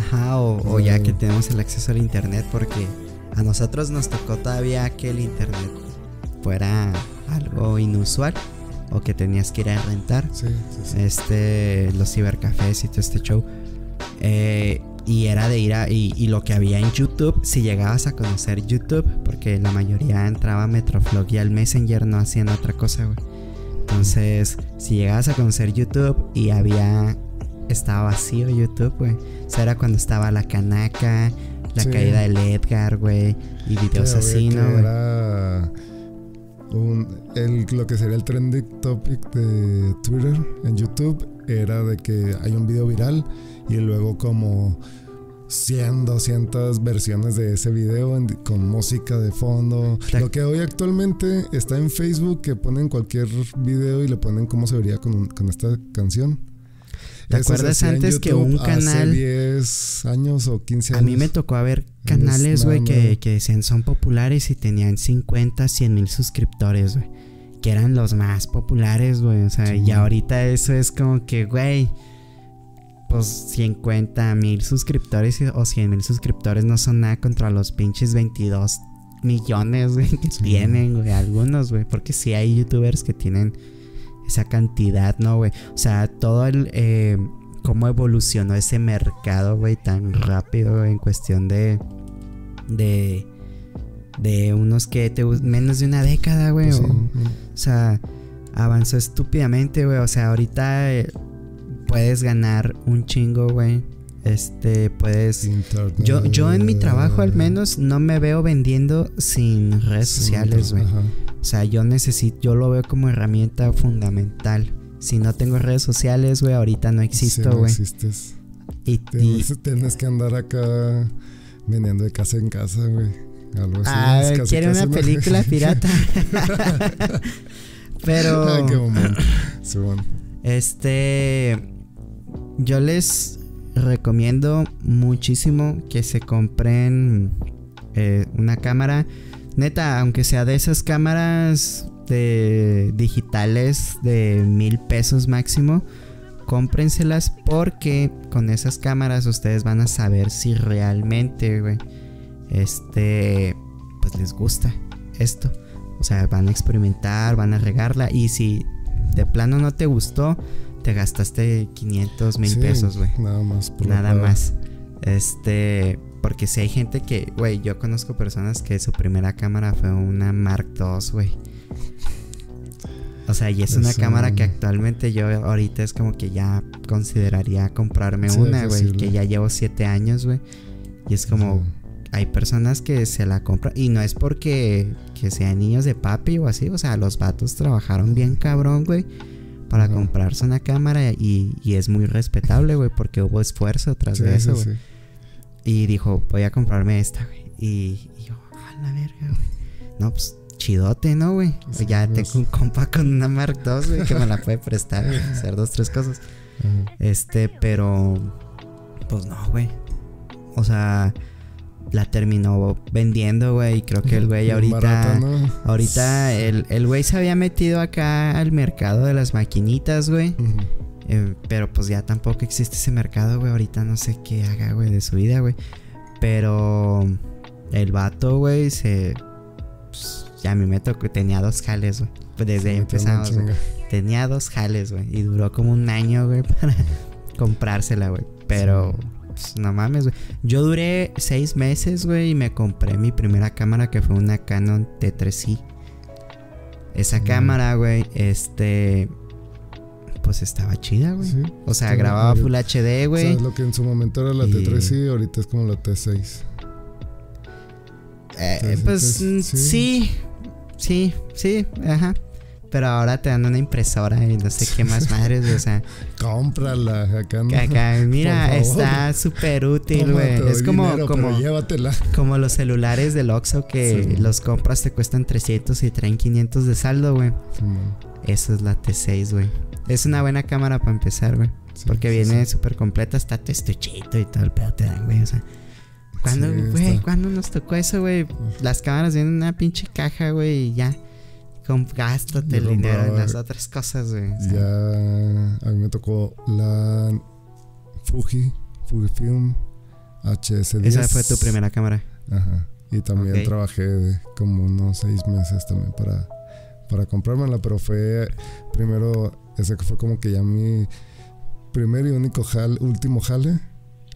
Ajá, o, ya que tenemos el acceso al internet, porque a nosotros nos tocó todavía que el internet fuera algo inusual o que tenías que ir a rentar. Este, los cibercafés y todo este show. Eh, y era de ir a. Y, y, lo que había en YouTube, si llegabas a conocer YouTube, porque la mayoría entraba a Metroflog y al Messenger no hacían otra cosa, güey. Entonces, si llegabas a conocer YouTube y había estaba vacío YouTube, güey. O sea, era cuando estaba la canaca, la caída del Edgar, güey, y videos así, ¿no?
Era un, el, lo que sería el trending topic de Twitter en YouTube era de que hay un video viral y luego como 100, 200 versiones de ese video con música de fondo. Lo que hoy actualmente está en Facebook, que ponen cualquier video y le ponen cómo se vería con, con esta canción.
¿Te acuerdas antes que un canal...
Hace 10 años o 15 años.
A mí me tocó ver canales, güey, que, que decían son populares y tenían 50, 100 mil suscriptores, güey. Que eran los más populares, güey. O sea, y ahorita eso es como que, güey, pues 50 mil suscriptores o 100 mil suscriptores no son nada contra los pinches 22 millones, güey, que tienen, güey, algunos, güey. Porque sí hay youtubers que tienen esa cantidad, ¿no, güey? O sea, todo el... Eh, cómo evolucionó ese mercado, güey, tan rápido en cuestión de... De... De unos que... Te, menos de una década, güey. Pues o, sea, avanzó estúpidamente, güey. O sea, ahorita eh, puedes ganar un chingo, güey. Este, puedes. Yo, yo en mi trabajo al menos no me veo vendiendo sin redes sociales, güey. O sea, yo necesito, yo lo veo como herramienta fundamental. Si no tengo redes sociales, güey, ahorita no existo, güey.
no existes. Y tienes, que andar acá vendiendo de casa en casa, güey. Algo así.
Ah, quiere una película pirata. Pero. Ay, qué momento. Este. Yo les recomiendo muchísimo que se compren eh, una cámara Neta, aunque sea de esas cámaras de digitales de mil pesos máximo, cómprenselas porque con esas cámaras ustedes van a saber si realmente, güey, este, pues les gusta esto. O sea, van a experimentar, van a regarla y si de plano no te gustó, te gastaste 500 mil pesos, güey.
Nada más.
nada más. Este, porque si hay gente que, güey, yo conozco personas que su primera cámara fue una Mark II, güey. O sea, y es una cámara que actualmente yo ahorita es como que ya consideraría comprarme una, güey. Que ya llevo siete años, güey. Y es como, hay personas que se la compran. Y no es porque que sean niños de papi o así. O sea, los vatos trabajaron bien cabrón, güey. Para comprarse una cámara. Y, y es muy respetable, güey. Porque hubo esfuerzo tras de eso, güey. Y dijo, voy a comprarme esta, güey. Y, yo, a la verga, güey. No, pues chidote, ¿no, güey?
Sí,
ya
pues.
tengo un compa con una Mark II, güey, que me la puede prestar, güey, hacer dos, tres cosas.
Ajá.
Este, pero. Pues no, güey. O sea, la terminó vendiendo, güey. Y creo que el güey ahorita.
barata, ¿no?
Ahorita el, el güey se había metido acá al mercado de las maquinitas, güey.
Ujú.
Eh, pero pues ya tampoco existe ese mercado, güey. Ahorita no sé qué haga, güey, de su vida, güey. Pero el vato, güey, se. pues, ya a mí me tocó. Tenía dos jales, güey. Pues desde ahí
una
empezamos, güey. Tenía dos jales, güey. Y duró como un año, güey, para comprársela, güey. Pero, pues, no mames, güey. Yo duré seis meses, güey, y me compré mi primera cámara que fue una Canon T3i. Esa
Mm.
cámara, güey, este. Pues estaba chida, güey.
Sí.
O sea, grababa. Full HD,
O
güey.
sea, lo que en su momento era la
Y-
T3 y ahorita es como la T6.
Eh,
Sí, sí,
pues
sí,
mm,
sí.
sí, sí, sí, ajá. Pero ahora te dan una impresora y no sé qué más madres, güey, o sea.
Cómprala acá, ¿no?
Acá, mira, está súper útil, güey. Es como,
dinero,
como,
llévatela.
como los celulares del Oxxo que
Sí.
los compras te cuestan 300 y traen 500 de saldo, güey.
Simón.
Esa es la T6, güey. Es una buena cámara para empezar, güey.
Sí,
Porque
sí,
viene
sí.
súper completa, está tu estuchito y todo el pedo te dan, güey. O sea, ¿cuándo, güey?
está.
¿Cuándo nos tocó eso, güey? Las cámaras vienen en una pinche caja, güey, y ya. Con, gástate el dinero en las otras cosas, güey. O sea,
Ya a mí me tocó la Fuji, Fujifilm HS10.
Esa fue tu primera cámara.
Ajá. Y también
Ok.
trabajé de como unos seis meses también para, para comprármela, pero fue primero, ese que fue como que ya mi primer y único jale, último jale,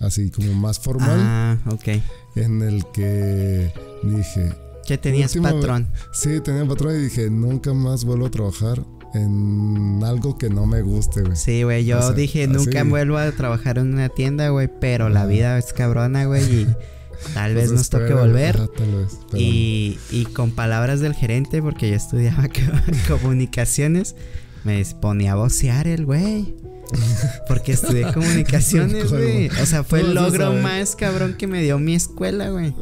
así como más formal,
Ah, ok.
en el que dije,
¿Qué tenías, patrón?
sí, tenía patrón y dije, nunca más vuelvo a trabajar en algo que no me guste, güey.
Sí, güey, yo
O sea,
dije,
así.
nunca vuelvo a trabajar en una tienda, güey, pero la vida es cabrona, güey, y tal vez nos toque volver.
ajá, tal vez,
Y, y con palabras del gerente, porque yo estudiaba co- comunicaciones, me ponía a vocear el güey. Porque estudié comunicaciones, güey. O sea, fue el
¿Cómo vas a
logro más cabrón que me dio mi escuela, güey.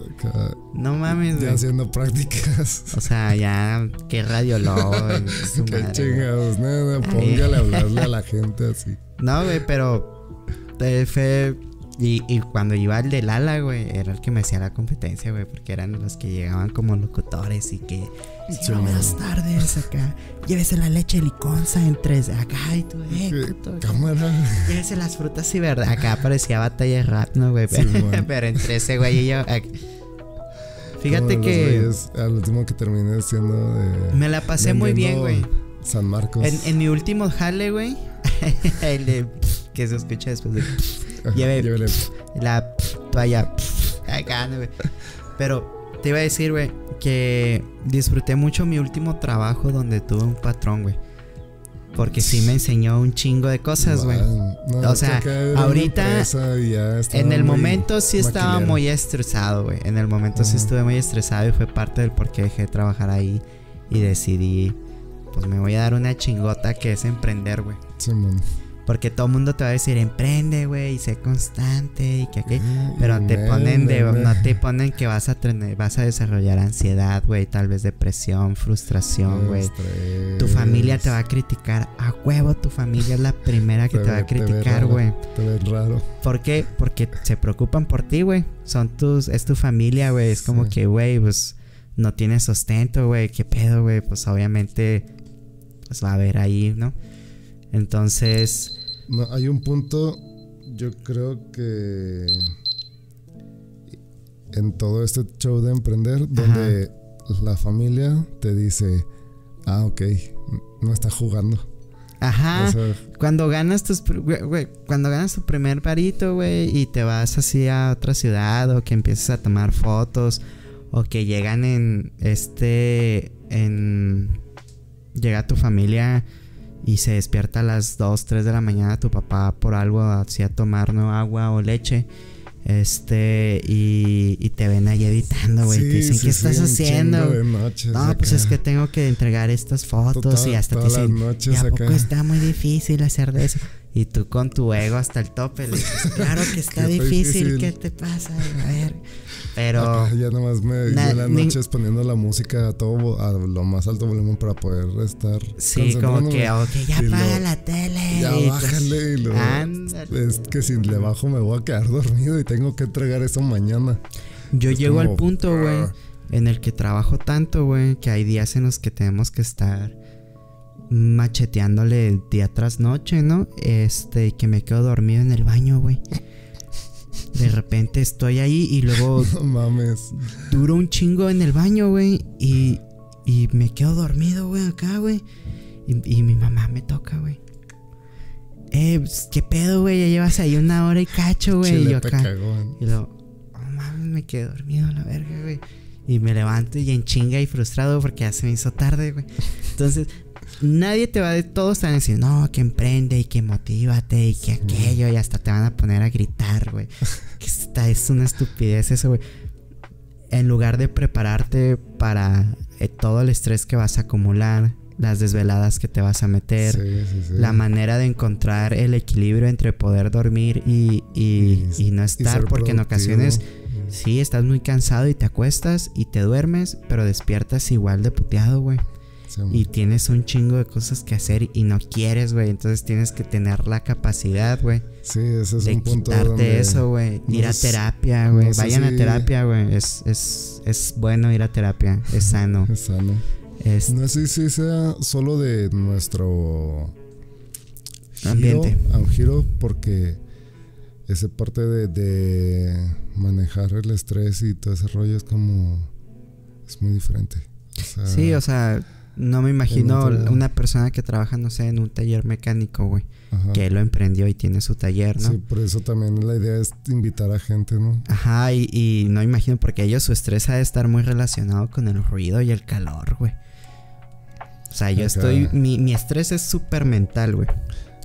No mames,
ya
güey.
haciendo prácticas.
O sea, ya, qué radiólogo,
Qué chingados, nada, póngale a hablarle a la gente así.
No, güey, pero eh, fue. Y, y cuando iba al del ala, güey, era el que me hacía la competencia, güey, porque eran los que llegaban como locutores y que. Sí, no, buenas tardes, acá. Llévese la leche liconza en tres. Acá y tú, eh,
Cámara.
Llévese las frutas y verdad. Acá parecía batalla de rap, ¿no, güey?
Sí,
pero entre ese güey y yo. Fíjate que
güeyes, al último que terminé siendo de.
me la pasé muy bien, güey.
San Marcos.
En, en mi último jale, güey. el de. que se escucha después de. Lleve-
llévele.
la toalla acá, ¿no, güey? Pero te iba a decir, güey, que disfruté mucho mi último trabajo donde tuve un patrón, güey. Porque sí me enseñó un chingo de cosas, güey.
Man, no,
O sea, ahorita, En el momento sí estaba muy estresado, güey. En el momento sí estuve muy estresado y fue parte del por qué dejé de trabajar ahí y decidí, pues me voy a dar una chingota que es emprender, güey.
Simón.
Porque todo el mundo te va a decir, emprende, güey, y sé constante y que aquí. Pero te
me-
ponen de, no te ponen que vas a tener, vas a desarrollar ansiedad, güey, tal vez depresión, frustración, güey. Tu familia te va a criticar, a huevo tu familia es la primera que
Te
te, va a criticar, güey.
Te ves raro.
¿Por qué? Porque se preocupan por ti, güey. Son tus, es tu familia, güey. Es como
Sí.
que, güey, pues no tienes sustento, güey. ¿Qué pedo, güey? Pues obviamente, pues va a haber ahí, ¿no? Entonces,
No, hay un punto, yo creo que en todo este show de emprender, donde la familia te dice, ah, ok, no está jugando.
ajá.
O sea,
Cuando ganas tus güey, cuando ganas tu primer varito, güey, y te vas así a otra ciudad o que empiezas a tomar fotos o que llegan en este en llega tu familia y se despierta a las 2, 3 de la mañana tu papá por algo así a tomar ¿no? agua o leche. Este, y, y te ven ahí editando, güey. te dicen,
sí,
¿qué
sí,
estás haciendo?
chingo de noches
No, pues es que tengo que entregar estas fotos y hasta te dicen, ¿y a poco
acá.
está muy difícil hacer de eso? Y tú con tu ego hasta el tope le dices, claro que está difícil,
difícil.
¿qué te pasa? A ver. Pero.
Acá ya nomás me
Na-
en las
ni-
noches poniendo la música a todo a lo más alto volumen para poder estar.
Sí, como que, ok, ya apaga la tele.
Ya
y tú-
bájale y lo.
Ándale.
Es que si le bajo me voy a quedar dormido y tengo que entregar eso mañana.
Yo
Es
llego al punto, güey,
ah.
en el que trabajo tanto, güey, que hay días en los que tenemos que estar macheteándole día tras noche, ¿no? Este, que me quedo dormido en el baño, güey. De repente estoy ahí y luego
No mames.
duro un chingo en el baño, güey, y, y me quedo dormido, güey, acá, güey. Y, y mi mamá me toca, güey. Eh, pues, ¿qué pedo, güey? Ya llevas ahí una hora y cacho, güey. Y yo acá.
cagón.
Y luego, oh mames, me quedé dormido a la verga, güey. Y me levanto y en chinga y frustrado porque ya se me hizo tarde, güey. Entonces, nadie te va a... Todos te van a decir, no, que emprende y que motívate y que aquello. Y hasta te van a poner a gritar, güey. Está, es una estupidez eso, güey. En lugar de prepararte para eh, todo el estrés que vas a acumular, las desveladas que te vas a meter,
Sí, sí, sí.
la manera de encontrar el equilibrio entre poder dormir y, y,
Y-
y no estar, porque en ocasiones sí estás muy cansado y te acuestas y te duermes, pero despiertas igual de puteado, güey.
Sí,
Y tienes un chingo de cosas que hacer y no quieres, güey. Entonces tienes que tener la capacidad, güey,
sí, ese es
de
un punto
quitarte
donde
eso, güey.
no
Ir a terapia, güey.
no
Vayan a terapia, güey. Es, es, es bueno ir a terapia. Es sano.
es sano.
Es
No sé si sea solo de nuestro giro,
Ambiente.
a un giro porque esa parte de, de manejar el estrés y todo ese rollo es como es muy diferente. O sea,
Sí, o sea, no me imagino una persona que trabaja, no sé, en un taller mecánico, güey.
ajá.
Que lo emprendió y tiene su taller, ¿no?
Sí, por eso también la idea es invitar a gente, ¿no?
Ajá, y, y no imagino porque ellos su estrés ha de estar muy relacionado con el ruido y el calor, güey. O sea, yo
Acá.
estoy. Mi, mi estrés es súper mental, güey.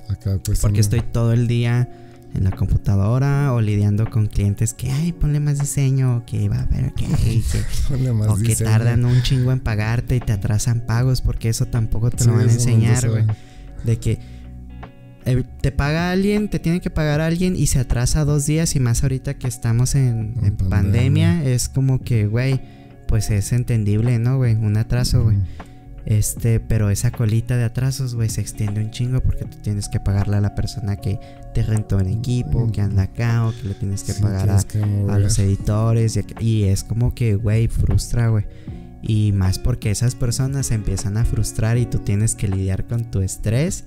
Acá pues
Porque estoy todo el día en la computadora o lidiando con clientes que, ay, ponle más diseño, o que va a ver, que, o que tardan un chingo en pagarte y te atrasan pagos porque eso tampoco te lo van a enseñar,
se
güey. De que eh, te paga alguien, te tiene que pagar alguien y se atrasa dos días y más ahorita que estamos en,
En
en
pandemia.
pandemia, es como que, güey, pues es entendible, ¿no, güey? Un atraso, güey. Este, pero esa colita de atrasos, güey, se extiende un chingo porque tú tienes que pagarle a la persona que te rentó el equipo, que anda acá, o que le tienes que
Sí,
pagar a,
que
a los editores. Y, es como que, güey, frustra, güey. Y más porque esas personas se empiezan a frustrar y tú tienes que lidiar con tu estrés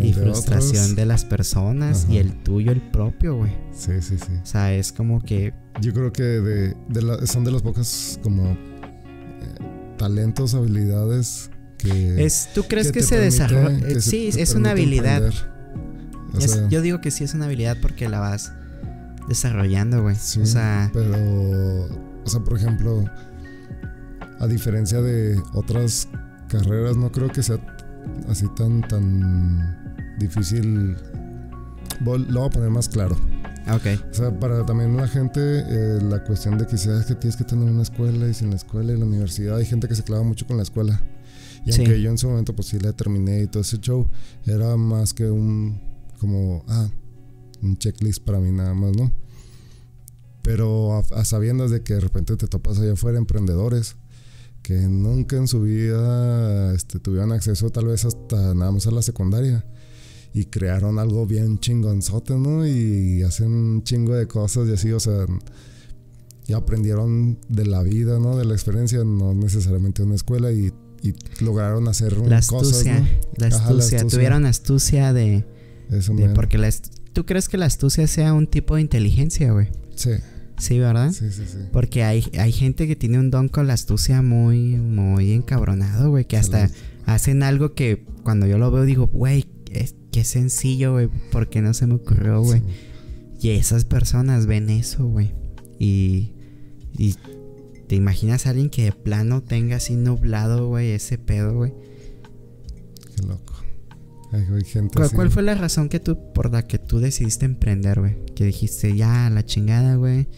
y
de
frustración
otros.
de las personas y el tuyo, el propio, güey.
Sí, sí, sí.
O sea, es como que
Yo creo que de, de la- son de las pocas como talentos, habilidades que...
es ¿tú crees que, se desarrolla?
se
sí, es una habilidad. Es- yo digo que sí es una habilidad porque la vas desarrollando, güey.
sí,
o sea,
pero, o sea, por ejemplo, a diferencia de otras carreras, no creo que sea así tan, tan difícil. Lo voy a poner más claro.
Ok.
O sea, para también la gente, eh, la cuestión de que sea es que tienes que tener una escuela y sin la escuela y la universidad, hay gente que se clava mucho con la escuela. Y
Sí.
aunque yo en su momento pues sí la terminé y todo ese show, era más que un, como, ah, un checklist para mí nada más, ¿no? Pero a, a sabiendas de que de repente te topas allá afuera emprendedores que nunca en su vida este, tuvieron acceso tal vez hasta nada más a la secundaria y crearon algo bien chingonzote, ¿no? Y hacen un chingo de cosas y así, o sea, y aprendieron de la vida, ¿no? De la experiencia, no necesariamente en una escuela y, y lograron hacer
La
cosas,
astucia,
¿no?
la
Ajá, la
astucia.
astucia.
Tuvieron astucia de,
Eso
de porque la ¿Tú crees que la astucia sea un tipo de inteligencia, güey?
Sí,
Sí, ¿verdad?
sí, sí, sí.
Porque hay, hay gente que tiene un don con la astucia muy, muy encabronado, güey. Que hasta hacen algo que cuando yo lo veo digo, güey, es, qué sencillo, güey. ¿Por qué no se me ocurrió, güey? Y esas personas ven eso, güey. Y, y te imaginas a alguien que de plano tenga así nublado, güey, ese pedo, güey.
Qué loco. Hay, hay gente
¿Cuál,
así.
cuál fue la razón que tú, por la que tú decidiste emprender, güey? Que dijiste, ya, la chingada, güey.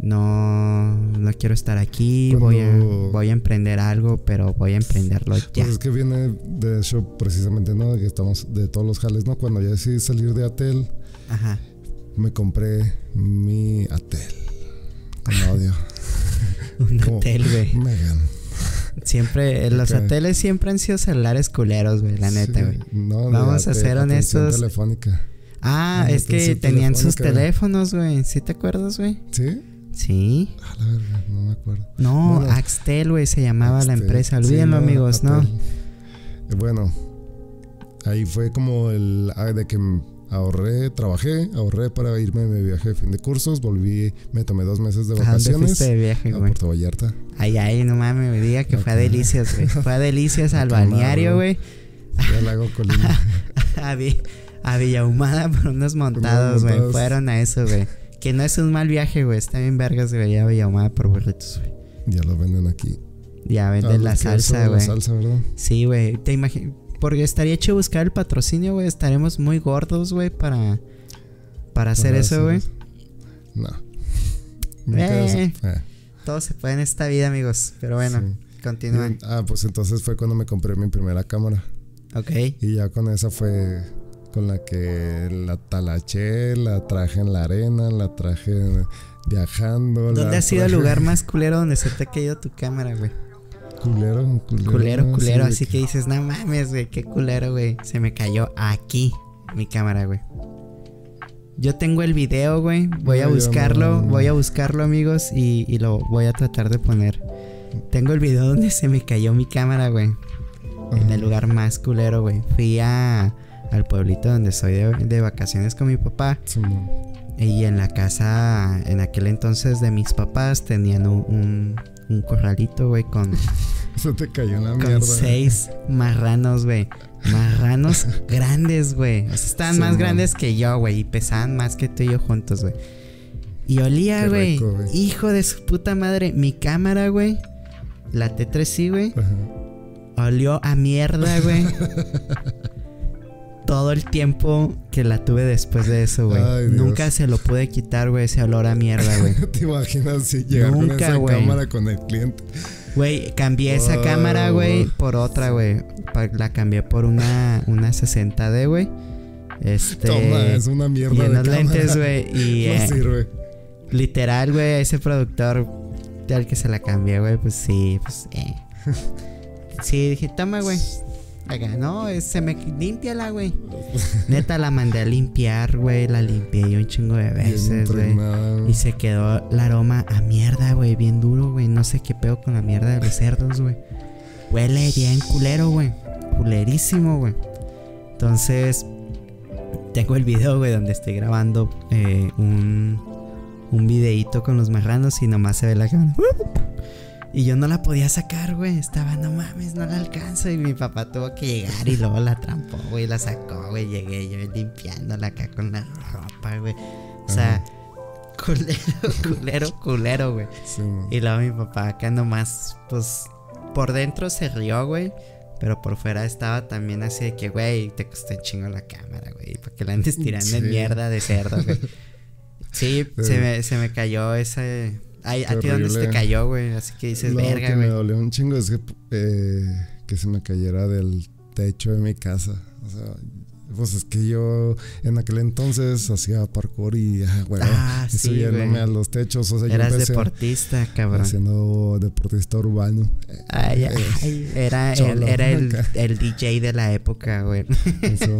No, no quiero estar aquí, voy, a, voy a emprender algo, pero voy a emprenderlo ya.
Pues es que viene de eso precisamente, ¿no? De que estamos de todos los jales, ¿no? Cuando ya decidí salir de Atel,
Ajá.
me compré mi Atel. Con audio.
Un hotel, güey.
Megan.
Siempre, los
Ok.
hoteles siempre han sido celulares culeros, güey, la neta,
Sí,
güey.
No, de
Vamos a ser honestos.
telefónica.
Ah, es que tenían sus teléfonos, güey. ¿Sí te acuerdas, güey?
¿Sí?
Sí.
A la verga, no me acuerdo.
No,
Bueno.
Axtel, güey, se llamaba la empresa.
sí,
Olvídenlo, amigos, ¿no?
Apple. Eh, Bueno, ahí fue como el ah, de que ahorré, trabajé, ahorré para irme de viaje de fin de cursos, volví, me tomé dos meses de
¿A dónde
vacaciones
de viaje,
a
güey?
Puerto Vallarta.
Ay, ay, no mames, me diga que fue a. Delicias, güey. Fue a Delicias al balneario,
güey. al lago Colima.
A, Vi- a Villahumada por unos montados, güey. Fueron a eso, güey. Que no es un mal viaje, güey. Está bien vergas de ir a Villahumada por burritos, güey.
ya lo venden aquí.
Ya
Ah,
venden la salsa,
La
güey.
salsa, ¿verdad?
Sí, güey. Te imaginas. Porque estaría hecho buscar el patrocinio, güey. Estaremos muy gordos, güey, para. Para hacer
Para
eso, güey.
No. Me
Eh.
eh,
Todo se puede en esta vida, amigos. Pero bueno,
sí.
continúa.
Y- Ah, pues entonces fue cuando me compré mi primera cámara.
Ok.
Y ya con esa fue con la que la talaché, la traje en la arena, la traje viajando.
¿Dónde
la
ha sido el lugar más culero donde se te ha caído tu cámara, güey?
Culero, culero.
Culero, culero.
Sí,
Así que dices, no mames, güey, qué culero, güey. Se me cayó aquí mi cámara, güey. Yo tengo el video, güey. Voy a
No,
buscarlo,
no.
voy a buscarlo, amigos, y, y lo voy a tratar de poner. Tengo el video donde se me cayó mi cámara, güey. En el lugar más culero, güey. Fui a, al pueblito donde soy de, de vacaciones con mi papá. Y en la casa, en aquel entonces de mis papás, tenían un, un, un corralito, güey, con,
Se te cayó en la
con
mierda.
seis marranos, güey. Marranos grandes, güey. O sea, estaban
Sí,
más
man.
grandes que yo, güey. Y pesaban más que tú y yo juntos, güey. Y olía, güey.
güey.
Hijo de su puta madre. Mi cámara, güey. La T3i, güey.
Ajá.
Olió a mierda, güey. Todo el tiempo que la tuve después de eso, güey. Nunca se lo pude quitar, güey, ese olor a mierda, güey.
¿Te imaginas si llegar con
Nunca,
esa
güey.
cámara con el cliente?
Güey, cambié esa cámara, güey, por otra, güey. La cambié por una, una 60D, güey. Este.
Toma, es una mierda
y
de cámara.
lentes, güey. Y
No
eh,
sirve.
literal, güey, ese productor al que se la cambié, güey, pues sí, pues eh. Sí, dije, toma, güey. Acá, no, se me límpiala, güey. Neta, la mandé a limpiar, güey. La limpié yo un chingo de veces, güey. Y se quedó el aroma a mierda, güey. Bien duro, güey. No sé qué pedo con la mierda de los cerdos, güey. Huele bien culero, güey. Culerísimo, güey. Entonces, tengo el video, güey, donde estoy grabando eh, un, un videíto con los marranos y nomás se ve la cámara. Y yo no la podía sacar, güey. Estaba, no mames, no la alcanzo. Y mi papá tuvo que llegar y luego la trampó, güey. La sacó, güey. Llegué yo limpiándola acá con la ropa, güey. O sea, culero, culero, culero, güey.
Sí.
Y luego mi papá acá nomás, pues, por dentro se rió, güey. Pero por fuera estaba también así de que, güey, te costó un chingo la cámara, güey. Para que la andes tirando en
Sí.
mierda de cerdo, güey. Sí, se me, se me cayó ese... Ay, ¿A ti dónde se te cayó, güey? Así que dices,
Lo
verga,
que me dolió un chingo es que, eh, que se me cayera del techo de mi casa. O sea, pues es que yo en aquel entonces hacía parkour y, ah, güey,
Ah, sí,
subiéndome a los techos. O sea,
Eras
yo empecé
deportista, cabrón.
haciendo deportista urbano.
Ay,
Eh,
ay, era, el, era el, el DJ de la época, güey.
Eso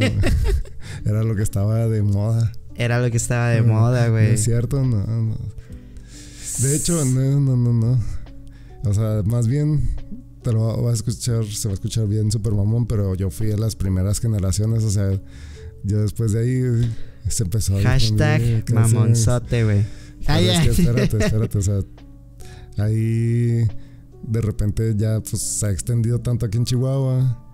era lo que estaba de moda.
Era lo que estaba de
No,
moda,
¿No
güey.
es cierto? No, no. De hecho, no, no, no, no. O sea, más bien te lo va a escuchar, se va a escuchar bien super mamón, pero yo fui de las primeras generaciones, o sea, yo después de ahí se empezó a
Hashtag mamonzote, güey. Ay,
es que espérate, espérate, o sea, ahí de repente ya pues se ha extendido tanto aquí en Chihuahua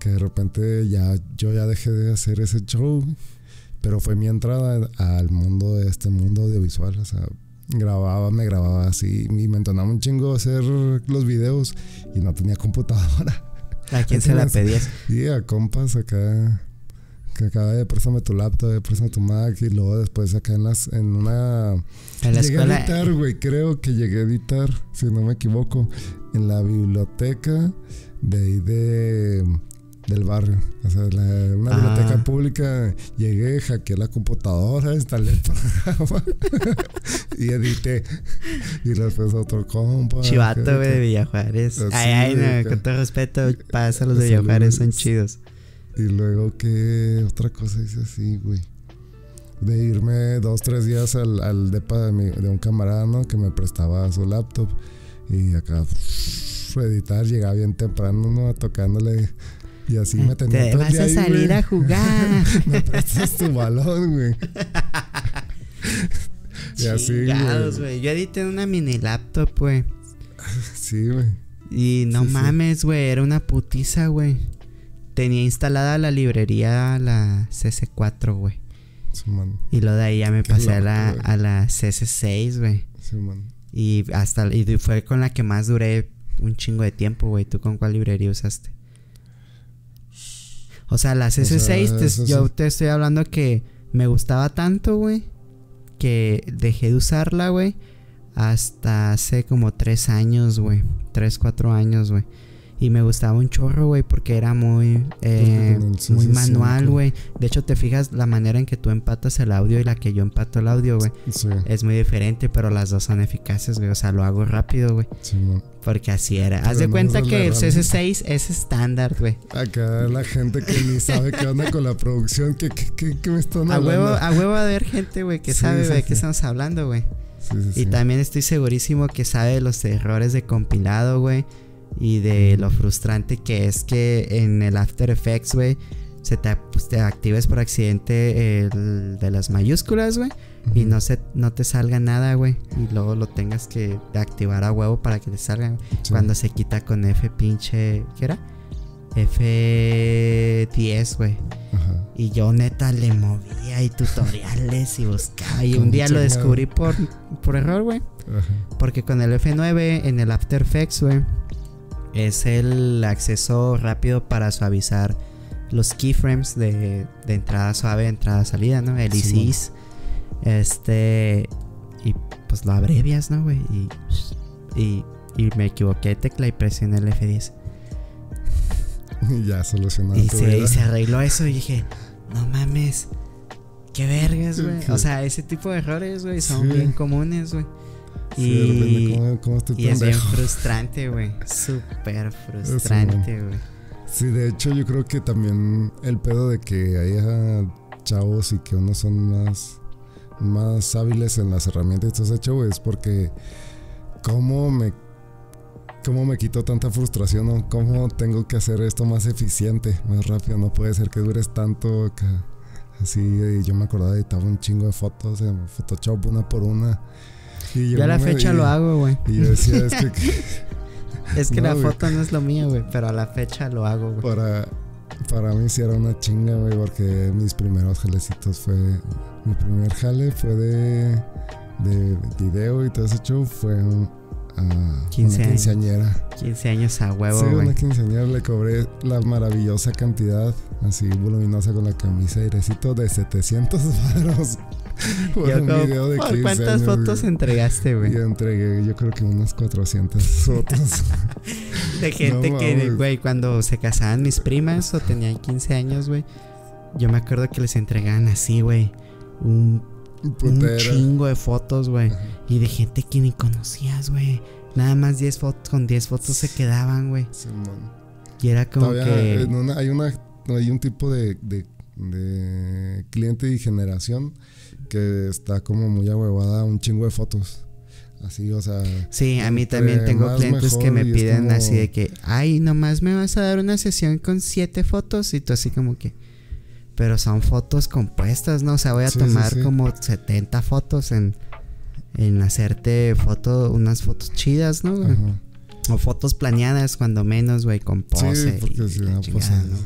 que de repente ya yo ya dejé de hacer ese show, pero fue mi entrada al mundo de este mundo audiovisual, o sea, grababa, me grababa así y me entonaba un chingo hacer los videos y no tenía computadora.
¿A quién se la pedías?
Y a compas acá que acá de préstame tu laptop, de préstame tu Mac y luego después acá en las en una
En la
llegué a
escuela.
editar, güey, creo que llegué a editar, si no me equivoco, en la biblioteca de ahí de del barrio. O sea, la, una
Ah.
biblioteca pública. Llegué, hackeé la computadora, instalé el programa y edité. Y después otro compa.
Chivato, güey, de Villajuárez.
Así,
ay, ay, no, con todo respeto, pasa los de
Saludos.
Villajuárez, son chidos.
Y luego que otra cosa hice así, güey. De irme dos, tres días al, al depa de, mi- de un camarada, ¿no? Que me prestaba su laptop. Y acá editar, llegaba bien temprano, ¿no? Tocándole. Y así me tenía
Te
todo el
vas
día
a salir a jugar.
me prestas tu balón, güey. y así, güey.
güey. Yo edité en una mini laptop, güey.
Sí, güey.
Y no
Sí,
mames, güey, era una putiza, güey. Tenía instalada la librería, la CC4, güey.
Sí, man.
Y lo de ahí ya me pasé a la, a la CC6, güey.
Sí, man.
Y hasta y fue con la que más duré un chingo de tiempo, güey. ¿Tú con cuál librería usaste? O sea, la CC6,
sea,
te-
eso
yo
sí.
te estoy hablando que me gustaba tanto, güey, que dejé de usarla, güey, hasta hace como tres años, güey. Tres, cuatro años, güey. Y me gustaba un chorro, güey, porque era muy, eh, muy
CC5.
manual, güey. De hecho, te fijas la manera en que tú empatas el audio y la que yo empato el audio, güey.
Sí,
Es muy diferente, pero las dos son eficaces, güey. O sea, lo hago rápido, güey.
sí.
Porque así era. Haz de
no
cuenta que el
herramienta.
CS6 es estándar, güey.
Acá la gente que ni sabe qué onda con la producción, ¿qué, qué, qué, qué me están
A
hablando?
huevo, a huevo va a haber gente, güey, que
Sí,
sabe
sí,
de
sí.
qué estamos hablando, güey.
Sí, sí,
Y también estoy segurísimo que sabe de los errores de compilado, güey. Y de lo frustrante que es que en el After Effects, güey, se te, pues, te actives por accidente el de las mayúsculas, güey. Y no, se, no te salga nada, güey. Y luego lo tengas que activar a huevo para que te salga.
Sí.
Cuando se quita con F pinche. ¿Qué era? F10, güey. Y yo neta le movía y tutoriales y buscaba. Y un día lo descubrí por, por error, güey. Porque con el F9 en el After Effects, güey, es el acceso rápido para suavizar los keyframes de, de entrada suave, entrada salida, ¿no? El ICs. Este. Y pues lo abrevias, ¿no, güey? Y, y, y me equivoqué de tecla y presioné el F10.
Y ya solucionado.
Y se, y se arregló eso y dije, no mames, qué vergas, güey.
Sí.
O sea, ese tipo de errores, güey, son
Sí.
bien comunes, güey.
Sí, de repente,
Y,
¿cómo, cómo estoy
y es bien frustrante, güey. Súper frustrante, güey.
Sí, de hecho, yo creo que también el pedo de que haya chavos y que unos son más, más hábiles en las herramientas y todo ese show es porque cómo me cómo me quito tanta frustración o cómo tengo que hacer esto más eficiente, más rápido. No puede ser que dures tanto acá. Así, y yo me acordaba de editaba un chingo de fotos en Photoshop una por una. Y
Yo a la
no me-
fecha
y-
lo hago, güey.
Y yo decía, es que, que
Es que
No,
la
güey.
foto no es lo mío, güey, pero a la fecha lo hago, güey.
para, para mí sí era una chinga, güey, porque mis primeros jalecitos fue. Mi primer jale fue de, de video y todo ese show. Fue un, a
15
una
años.
quinceañera.
15 años a huevo,
sí, una quinceañera le cobré la maravillosa cantidad, así voluminosa con la camisa y airecito de 700 varos. por
Yo
un
como,
video de
¿Por
15
cuántas
años,
fotos
güey.
entregaste, güey?
entregué, yo creo que unas 400 fotos.
De gente
No
que,
mames.
güey, cuando se casaban mis primas o tenían 15 años, güey. Yo me acuerdo que les entregaban así, güey. Un, chingo de fotos, güey. Y de gente que ni conocías, güey. Nada más 10 fotos, con 10 fotos se quedaban, güey.
Simón.
Y era como
Todavía
que.
en una- hay una hay un tipo de, de, de cliente y generación que está como muy ahuevada un chingo de fotos. Así, o sea,
Sí, a mí también tengo clientes que me piden
como-
así de que, ay, nomás me vas a dar una sesión con siete fotos y tú así como que, pero son fotos compuestas, ¿no? O sea, voy a
Sí, sí,
tomar
sí.
como 70 fotos en, en hacerte foto, unas fotos chidas, ¿no?
ajá.
O fotos planeadas, cuando menos, güey, con pose.
Sí, porque
y
pues,
chingada, ¿no?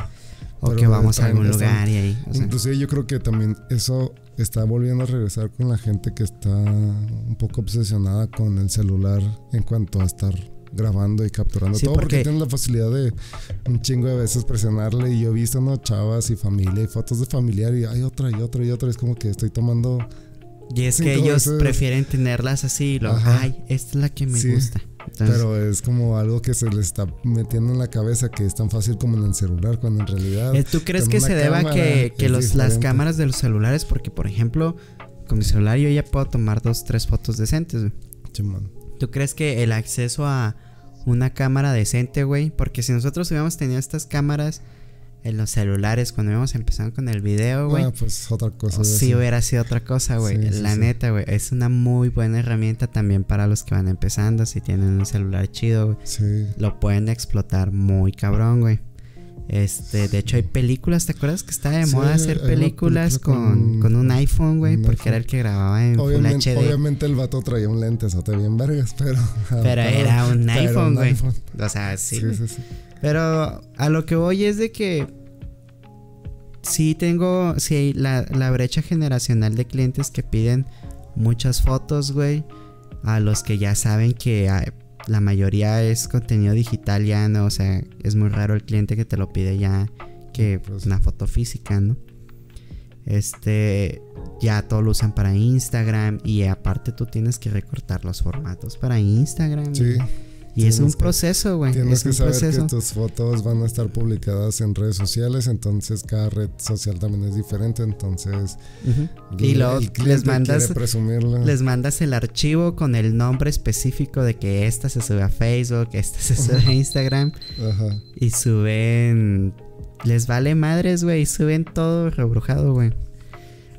O que vamos a algún
están-
lugar y ahí. o sea,
Inclusive yo creo que también eso está volviendo a regresar con la gente que está un poco obsesionada con el celular en cuanto a estar grabando y capturando
Sí,
todo porque,
porque-
tienen la facilidad de un chingo de veces presionarle y yo he visto no chavas y familia y fotos de familiar y hay otra y otra y otra es como que estoy tomando
y es que ellos
veces-
prefieren tenerlas así y lo,
Ajá.
ay, esta es la que me
Sí.
gusta. Entonces-
Pero es como algo que se le está metiendo en la cabeza que es tan fácil como en el celular, cuando en realidad.
Eh, ¿Tú crees que se deba que, que los, las cámaras de los celulares? Porque, por ejemplo, con mi celular yo ya puedo tomar dos, tres fotos decentes, güey. ¿Tú crees que el acceso a una cámara decente, güey? Porque si nosotros hubiéramos tenido estas cámaras en los celulares cuando íbamos empezando con el video, güey.
Ah, pues otra cosa.
sí
eso.
hubiera sido otra cosa, güey.
Sí,
La
sí.
neta, güey. Es una muy buena herramienta también para los que van empezando. Si tienen un celular chido, güey.
Sí.
Lo pueden explotar muy cabrón, güey. Este, de hecho hay películas, ¿te acuerdas que estaba de
Sí,
moda hacer películas
película
con,
con-
con un iPhone, güey? Porque
iPhone.
era el que grababa en
Obviamente,
Full HD.
obviamente el vato traía un lente, te bien vergas, pero.
Pero era un
pero
iPhone, güey. O sea, sí.
Sí, sí, sí.
Pero a lo que voy es de que sí tengo, sí la, la brecha generacional de clientes que piden muchas fotos, güey. A los que ya saben que la mayoría es contenido digital ya, ¿no? O sea, es muy raro el cliente que te lo pide ya que
Pues-
una foto física, ¿no? Este, ya todo lo usan para Instagram y aparte tú tienes que recortar los formatos para Instagram.
Sí.
Y es un
que-
proceso, güey.
Tienes
Es
que
un
saber
proceso.
que tus fotos van a estar publicadas en redes sociales, entonces cada red social también es diferente, entonces
Y luego les mandas, les mandas el archivo con el nombre específico de que esta se sube a Facebook, esta se sube a Instagram
Ajá.
y suben. Les vale madres, güey, y suben todo rebrujado, güey.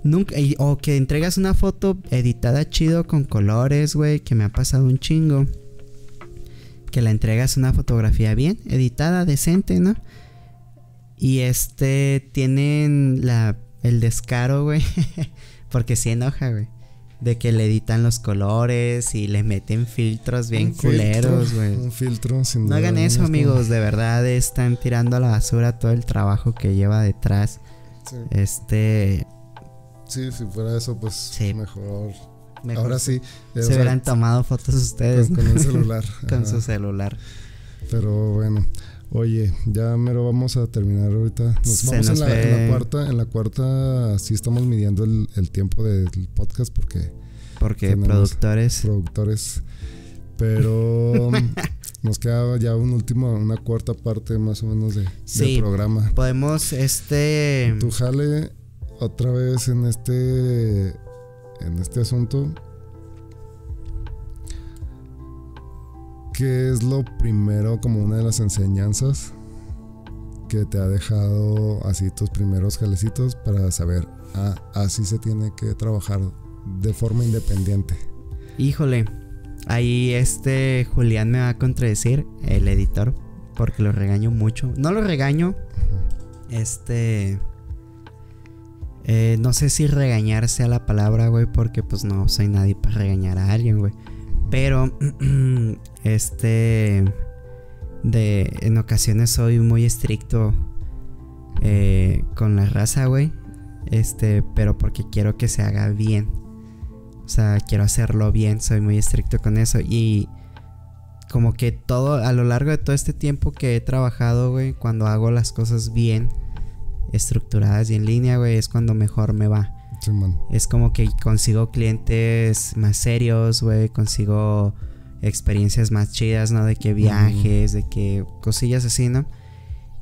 Nunca, y- o que entregas una foto editada chido con colores, güey, que me ha pasado un chingo. Que la entregas una fotografía bien, editada, decente, ¿no? Y este, tienen la, el descaro, güey. porque sí enoja, güey. De que le editan los colores y le meten filtros bien
Un
culeros, güey.
Un filtro sin
No
duda
hagan eso,
como-
amigos. De verdad están tirando a la basura todo el trabajo que lleva detrás.
Sí,
Este.
sí, si fuera eso, pues
Sí.
mejor.
Mejor
Ahora sí.
Se
sea,
hubieran tomado fotos ustedes
con, con un celular.
con
ajá.
su celular.
Pero bueno, oye, ya mero vamos a terminar ahorita. Nos
Se
vamos
nos
en, la, en
fue-
la cuarta, en la cuarta sí estamos midiendo el, el tiempo del podcast porque
Porque productores.
productores. Pero nos queda ya un último, una cuarta parte más o menos de,
Sí.
del programa.
Podemos, este.
Tú jale otra vez en este en este asunto. ¿Qué es lo primero como una de las enseñanzas que te ha dejado así tus primeros jalecitos para saber, ah, así se tiene que trabajar de forma independiente?
Híjole. Ahí este Julián me va a contradecir, el editor. Porque lo regaño mucho. No lo regaño. Este. Eh, no sé si regañar sea la palabra, güey. Porque pues no soy nadie para regañar a alguien, güey. Pero. este. De. En ocasiones soy muy estricto. eh, con la raza, güey. Este. Pero porque quiero que se haga bien. O sea, quiero hacerlo bien. Soy muy estricto con eso. Y como que todo, a lo largo de todo este tiempo que he trabajado, güey, cuando hago las cosas bien, estructuradas y en línea, güey, es cuando mejor me va.
Sí, man.
Es como que consigo clientes más serios, güey, consigo experiencias más chidas, ¿no? De que viajes, de que cosillas así, ¿no?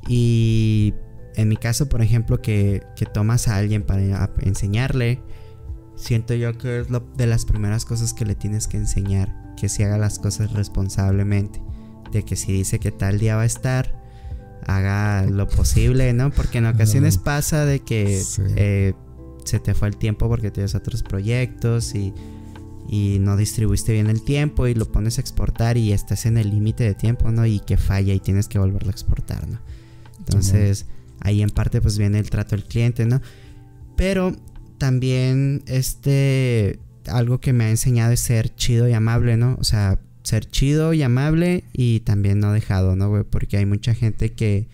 Y en mi caso, por ejemplo, que, que tomas a alguien para a- enseñarle, siento yo que es lo, de las primeras cosas que le tienes que enseñar, que si haga las cosas responsablemente, de que si dice que tal día va a estar, haga lo posible, ¿no? Porque en ocasiones pasa de que
Sí.
eh, se te fue el tiempo porque tienes otros proyectos y, y no distribuiste bien el tiempo y lo pones a exportar y estás en el límite de tiempo, ¿no? Y que falla y tienes que volverlo a exportar, ¿no? Entonces, ahí en parte pues viene el trato del cliente, ¿no? Pero también este algo que me ha enseñado es ser chido y amable, ¿no? O sea, ser chido y amable y también no dejado, ¿no, güey? Porque hay mucha gente que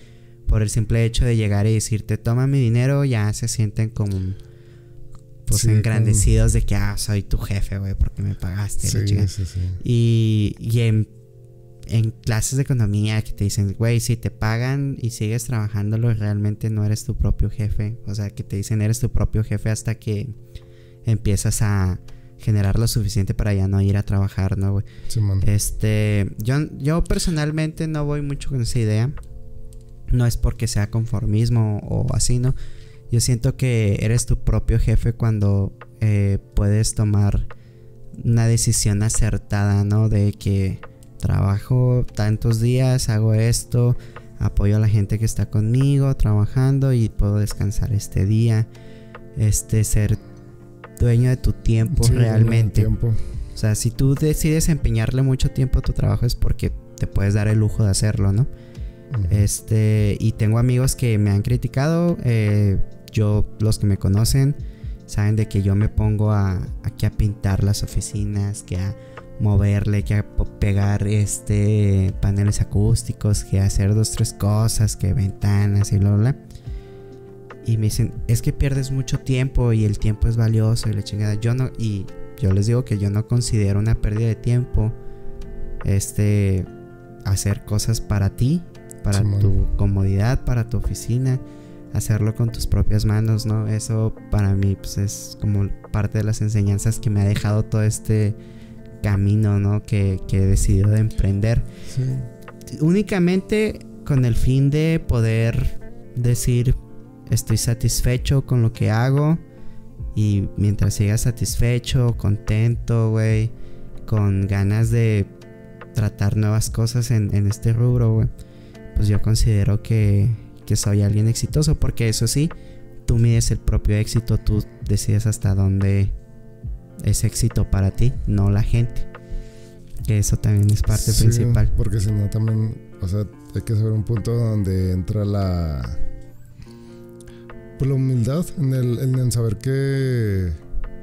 por el simple hecho de llegar y decirte, toma mi dinero, ya se sienten como pues
Sí,
engrandecidos de que, ah, soy tu jefe, güey, porque me pagaste. la
Sí,
chingada".
sí, sí.
Y, y en, en clases de economía que te dicen, güey, si te pagan y sigues trabajándolo, realmente no eres tu propio jefe. O sea, que te dicen, eres tu propio jefe hasta que empiezas a generar lo suficiente para ya no ir a trabajar, ¿no, güey? Este, yo, yo personalmente no voy mucho con esa idea. No es porque sea conformismo o así, ¿no? Yo siento que eres tu propio jefe cuando eh, puedes tomar una decisión acertada, ¿no? De que trabajo tantos días, hago esto, apoyo a la gente que está conmigo trabajando y puedo descansar este día. Este, ser dueño de tu tiempo realmente. O sea, si tú decides empeñarle mucho tiempo a tu trabajo es porque te puedes dar el lujo de hacerlo, ¿no? Este, y tengo amigos que me han criticado. Eh, yo, los que me conocen, saben de que yo me pongo a, aquí a pintar las oficinas, que a moverle, que a pegar este paneles acústicos, que a hacer dos, tres cosas, que ventanas y bla, bla. Y me dicen, es que pierdes mucho tiempo y el tiempo es valioso y la chingada. Yo no, y yo les digo que yo no considero una pérdida de tiempo este hacer cosas para ti, para tu comodidad, para tu oficina, hacerlo con tus propias manos, ¿no? Eso para mí pues, es como parte de las enseñanzas que me ha dejado todo este camino, ¿no? Que, que he decidido de emprender. Únicamente con el fin de poder decir, estoy satisfecho con lo que hago. Y mientras siga satisfecho, contento, güey, con ganas de tratar nuevas cosas en, este rubro, güey, pues yo considero que, que soy alguien exitoso. Porque eso sí, tú mides el propio éxito, tú decides hasta dónde es éxito para ti, no la gente. Que eso también es parte principal.
Porque si no, también, o sea, hay que saber un punto donde entra la pues la humildad en, el, en saber que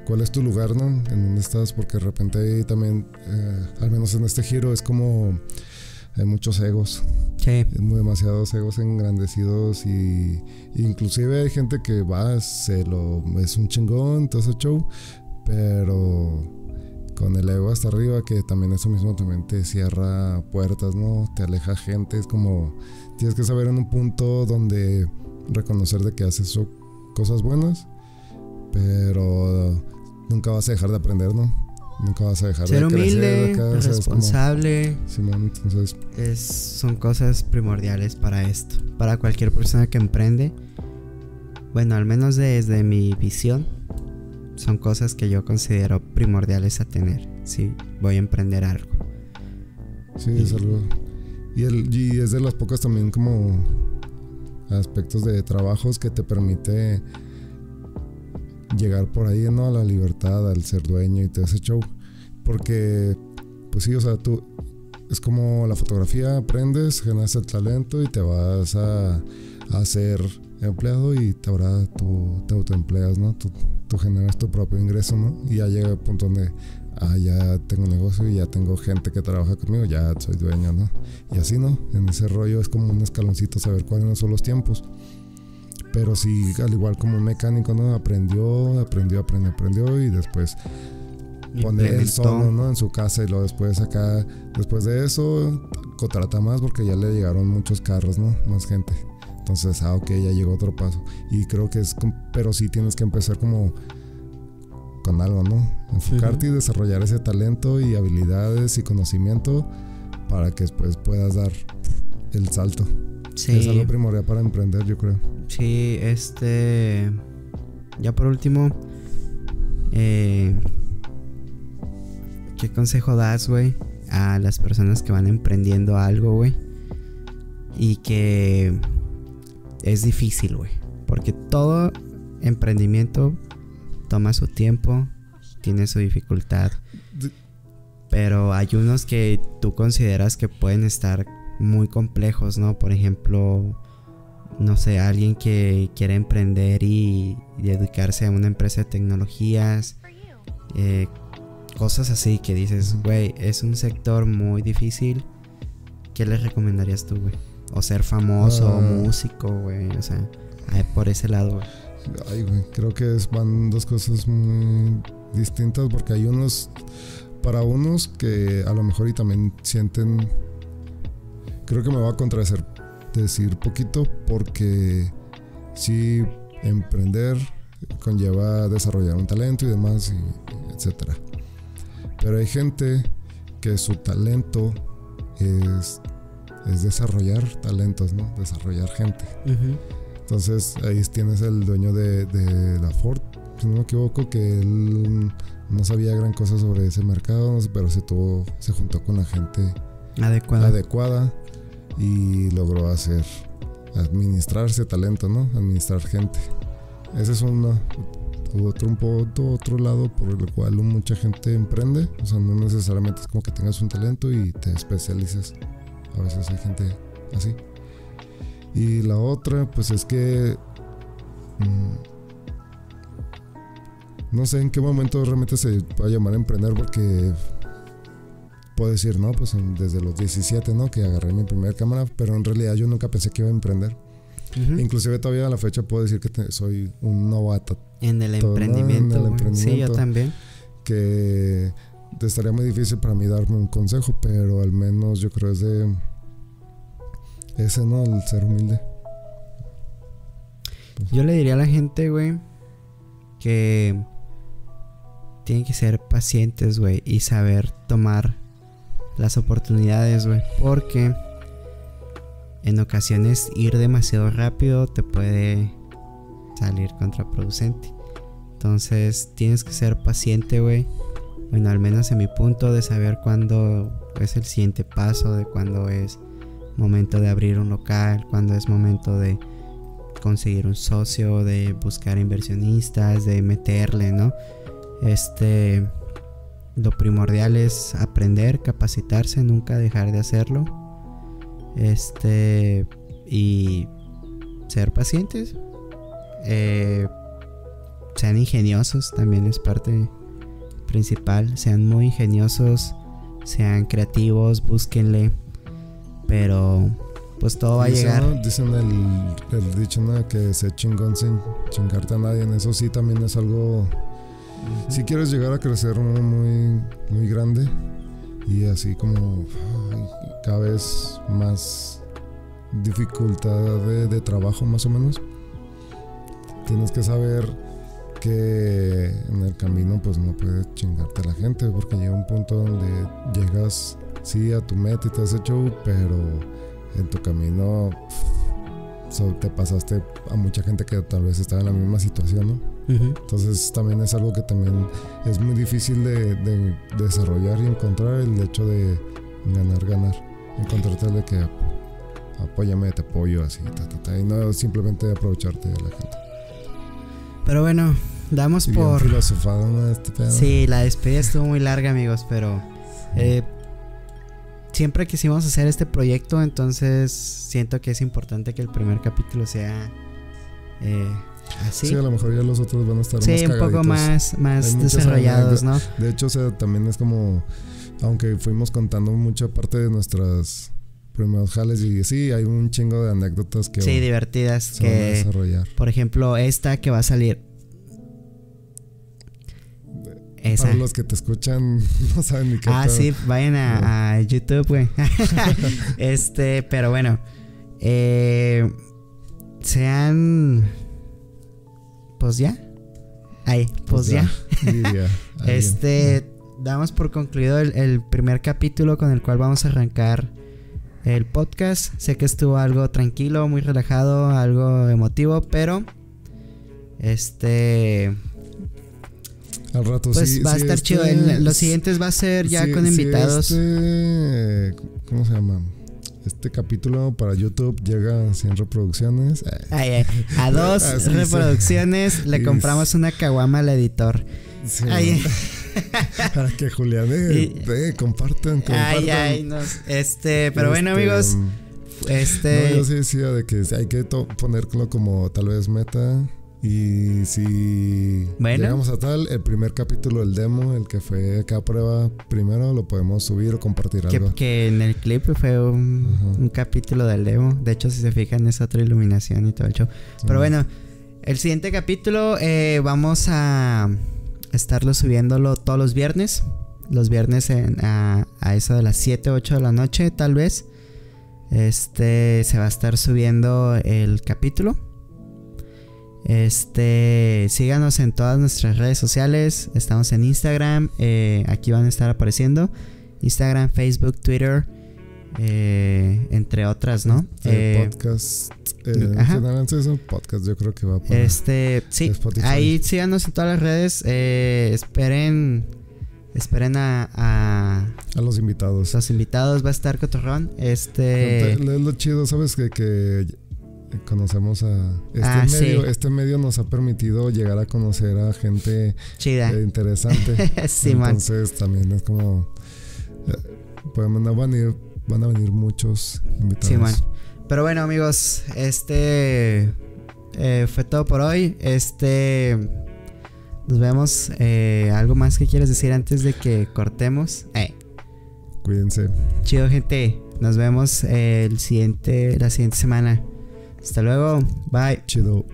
cuál es tu lugar, ¿no? En dónde estás, porque de repente ahí también, eh, al menos en este giro, es como hay muchos egos.
Sí.
Muy demasiados egos engrandecidos y inclusive hay gente que va, se lo es un chingón, todo ese show, pero con el ego hasta arriba que también eso mismo también te cierra puertas, ¿no? Te aleja gente, es como tienes que saber en un punto donde reconocer de que haces cosas buenas, pero nunca vas a dejar de aprender, ¿no? Nunca vas a dejar
Ser
de
humilde, responsable.
entonces.
Es, son cosas primordiales para esto. Para cualquier persona que emprende. Bueno, al menos desde mi visión. Son cosas que yo considero primordiales a tener. Si voy a emprender algo.
Sí, es algo. Y, el, y es de las pocas también como aspectos de trabajos que te permite llegar por ahí, ¿no? A la libertad, al ser dueño y todo ese show. Porque, pues sí, o sea, tú, es como la fotografía, aprendes, generas el talento y te vas a, a ser empleado y te ahora tú te autoempleas, ¿no? Tú, tú generas tu propio ingreso, ¿no? Y ya llega el punto donde ah, ya tengo negocio y ya tengo gente que trabaja conmigo, ya soy dueño, ¿no? Y así, ¿no? En ese rollo es como un escaloncito saber cuáles son los tiempos. Pero sí, al igual como un mecánico, ¿no? Aprendió, aprendió, aprendió, aprendió y después poner el solo, ¿no? En su casa y luego después acá, después de eso, contrata más porque ya le llegaron muchos carros, ¿no? Más gente. Entonces, ah, ok, ya llegó otro paso. Y creo que es, pero sí tienes que empezar como con algo, ¿no? Enfocarte y desarrollar ese talento y habilidades y conocimiento para que después puedas dar el salto. Sí. Es algo primordial para emprender, yo creo.
Sí, este. Ya por último, eh, ¿qué consejo das, güey? A las personas que van emprendiendo algo, güey. Y que es difícil, güey. Porque todo emprendimiento toma su tiempo, tiene su dificultad. Pero hay unos que tú consideras que pueden estar muy complejos, ¿no? Por ejemplo, no sé, alguien que quiere emprender y, dedicarse a una empresa de tecnologías, eh, cosas así que dices, güey, es un sector muy difícil. ¿Qué les recomendarías tú, güey? O ser famoso, o ah. músico, güey, o sea, por ese lado, güey.
Ay, güey, creo que van dos cosas muy distintas porque hay unos, para unos que a lo mejor y también sienten, creo que me va a contradecir decir poquito porque sí, emprender conlleva desarrollar un talento y demás, y etcétera. Pero hay gente que su talento es, es desarrollar talentos, ¿no? Desarrollar gente. Entonces ahí tienes el dueño de, de la Ford, si no me equivoco, que él no sabía gran cosa sobre ese mercado, pero se tuvo, se juntó con la gente
adecuada,
adecuada y logró hacer administrarse talento, ¿no? Administrar gente. Ese es una, otro, un poco, otro lado por el cual mucha gente emprende. O sea, no necesariamente es como que tengas un talento y te especialices. A veces hay gente así. Y la otra, pues es que... Mm, no sé en qué momento realmente se va a llamar a emprender porque puedo decir, no, pues desde los 17, ¿no? Que agarré mi primera cámara, pero en realidad yo nunca pensé que iba a emprender. Inclusive todavía a la fecha puedo decir que soy un novato.
En el, emprendimiento, en el emprendimiento. Sí, yo también.
Que estaría muy difícil para mí darme un consejo, pero al menos yo creo es de ese, ¿no? El ser humilde.
Yo le diría a la gente, güey, que tienen que ser pacientes, güey, y saber tomar las oportunidades, güey, porque en ocasiones ir demasiado rápido te puede salir contraproducente. Entonces tienes que ser paciente, güey. Bueno, al menos en mi punto de saber cuándo es el siguiente paso, de cuándo es momento de abrir un local, cuándo es momento de conseguir un socio, de buscar inversionistas, de meterle, ¿no? Este, lo primordial es aprender, capacitarse, nunca dejar de hacerlo. Este, y ser pacientes. Eh, sean ingeniosos, también es parte principal. Sean muy ingeniosos, sean creativos, búsquenle. Pero pues todo va a llegar.
Dicen el, el dicho que se chingón sin chingarte a nadie. En eso sí también es algo. Si quieres llegar a crecer muy, muy grande y así como cada vez más dificultad de, de trabajo más o menos, tienes que saber que en el camino pues no puedes chingarte a la gente porque llega un punto donde llegas sí a tu meta y te has hecho pero en tu camino te pasaste a mucha gente que tal vez estaba en la misma situación, ¿no? Entonces también es algo que también es muy difícil de, desarrollar y encontrar el hecho de ganar, ganar. Encontrarte de que apóyame, te apoyo, así, y no simplemente aprovecharte de la gente.
Pero bueno, damos por.
Este
sí, la despedida estuvo muy larga, amigos, pero. Eh, siempre quisimos hacer este proyecto, entonces siento que es importante que el primer capítulo sea eh, así.
Sí, a lo mejor ya los otros van a estar
sí, un poco más, más desarrollados, ¿no?
De hecho, o sea, también es como, aunque fuimos contando mucha parte de nuestras primeros jales y sí, hay un chingo de anécdotas que...
Sí, divertidas que... desarrollar. Por ejemplo, esta que va a salir
para los que te escuchan, no saben ni qué.
Ah, sí, vayan a, YouTube, güey. este, pero bueno. Eh, sean. Pues ya. Ahí, pues, pues ya. este, damos por concluido el, primer capítulo con el cual vamos a arrancar el podcast. Sé que estuvo algo tranquilo, muy relajado, algo emotivo, pero. Este
al rato
pues va a estar chido. Este los siguientes va a ser ya con invitados.
Este, ¿Cómo se llama? Este capítulo para YouTube llega a 100 reproducciones.
a dos reproducciones le compramos una caguama al editor.
para que Julián eh, compartan,
Ay, ay, este, pero bueno, este, amigos. Este.
No, yo sí decía de que hay que ponerlo como tal vez meta. Y si llegamos a tal, el primer capítulo del demo, el que fue acá prueba primero, lo podemos subir o compartir
algo. Que en el clip fue un, capítulo del demo. De hecho, si se fijan, es otra iluminación y todo el show. Pero bueno, el siguiente capítulo eh, vamos a estarlo subiéndolo todos los viernes. Los viernes a, a eso de las 7, 8 de la noche, tal vez. Este se va a estar subiendo el capítulo. Este, síganos en todas nuestras redes sociales. Estamos en Instagram. eh, aquí van a estar apareciendo. Instagram, Facebook, Twitter. eh, entre otras, ¿no?
El
Eh,
podcast. Es un podcast, yo creo que va para.
Este, sí,
Spotify.
ahí síganos en todas las redes. esperen, esperen a, a
a los invitados.
los invitados. Va a estar Cotorrón. Este,
Es lo chido, ¿sabes? Que, que conocemos a. Este,
Ah,
medio,
sí.
este medio nos ha permitido llegar a conocer a gente
chida.
eh, interesante.
sí, man.
Entonces también es como. eh, no van a ir, van a venir muchos invitados.
Sí, man. Pero bueno, amigos, este eh, fue todo por hoy. Este. Nos vemos. eh, ¿Algo más que quieres decir antes de que cortemos? Eh,
Cuídense.
chido, gente. Nos vemos el siguiente, la siguiente semana. Hasta luego. Bye.
Chido.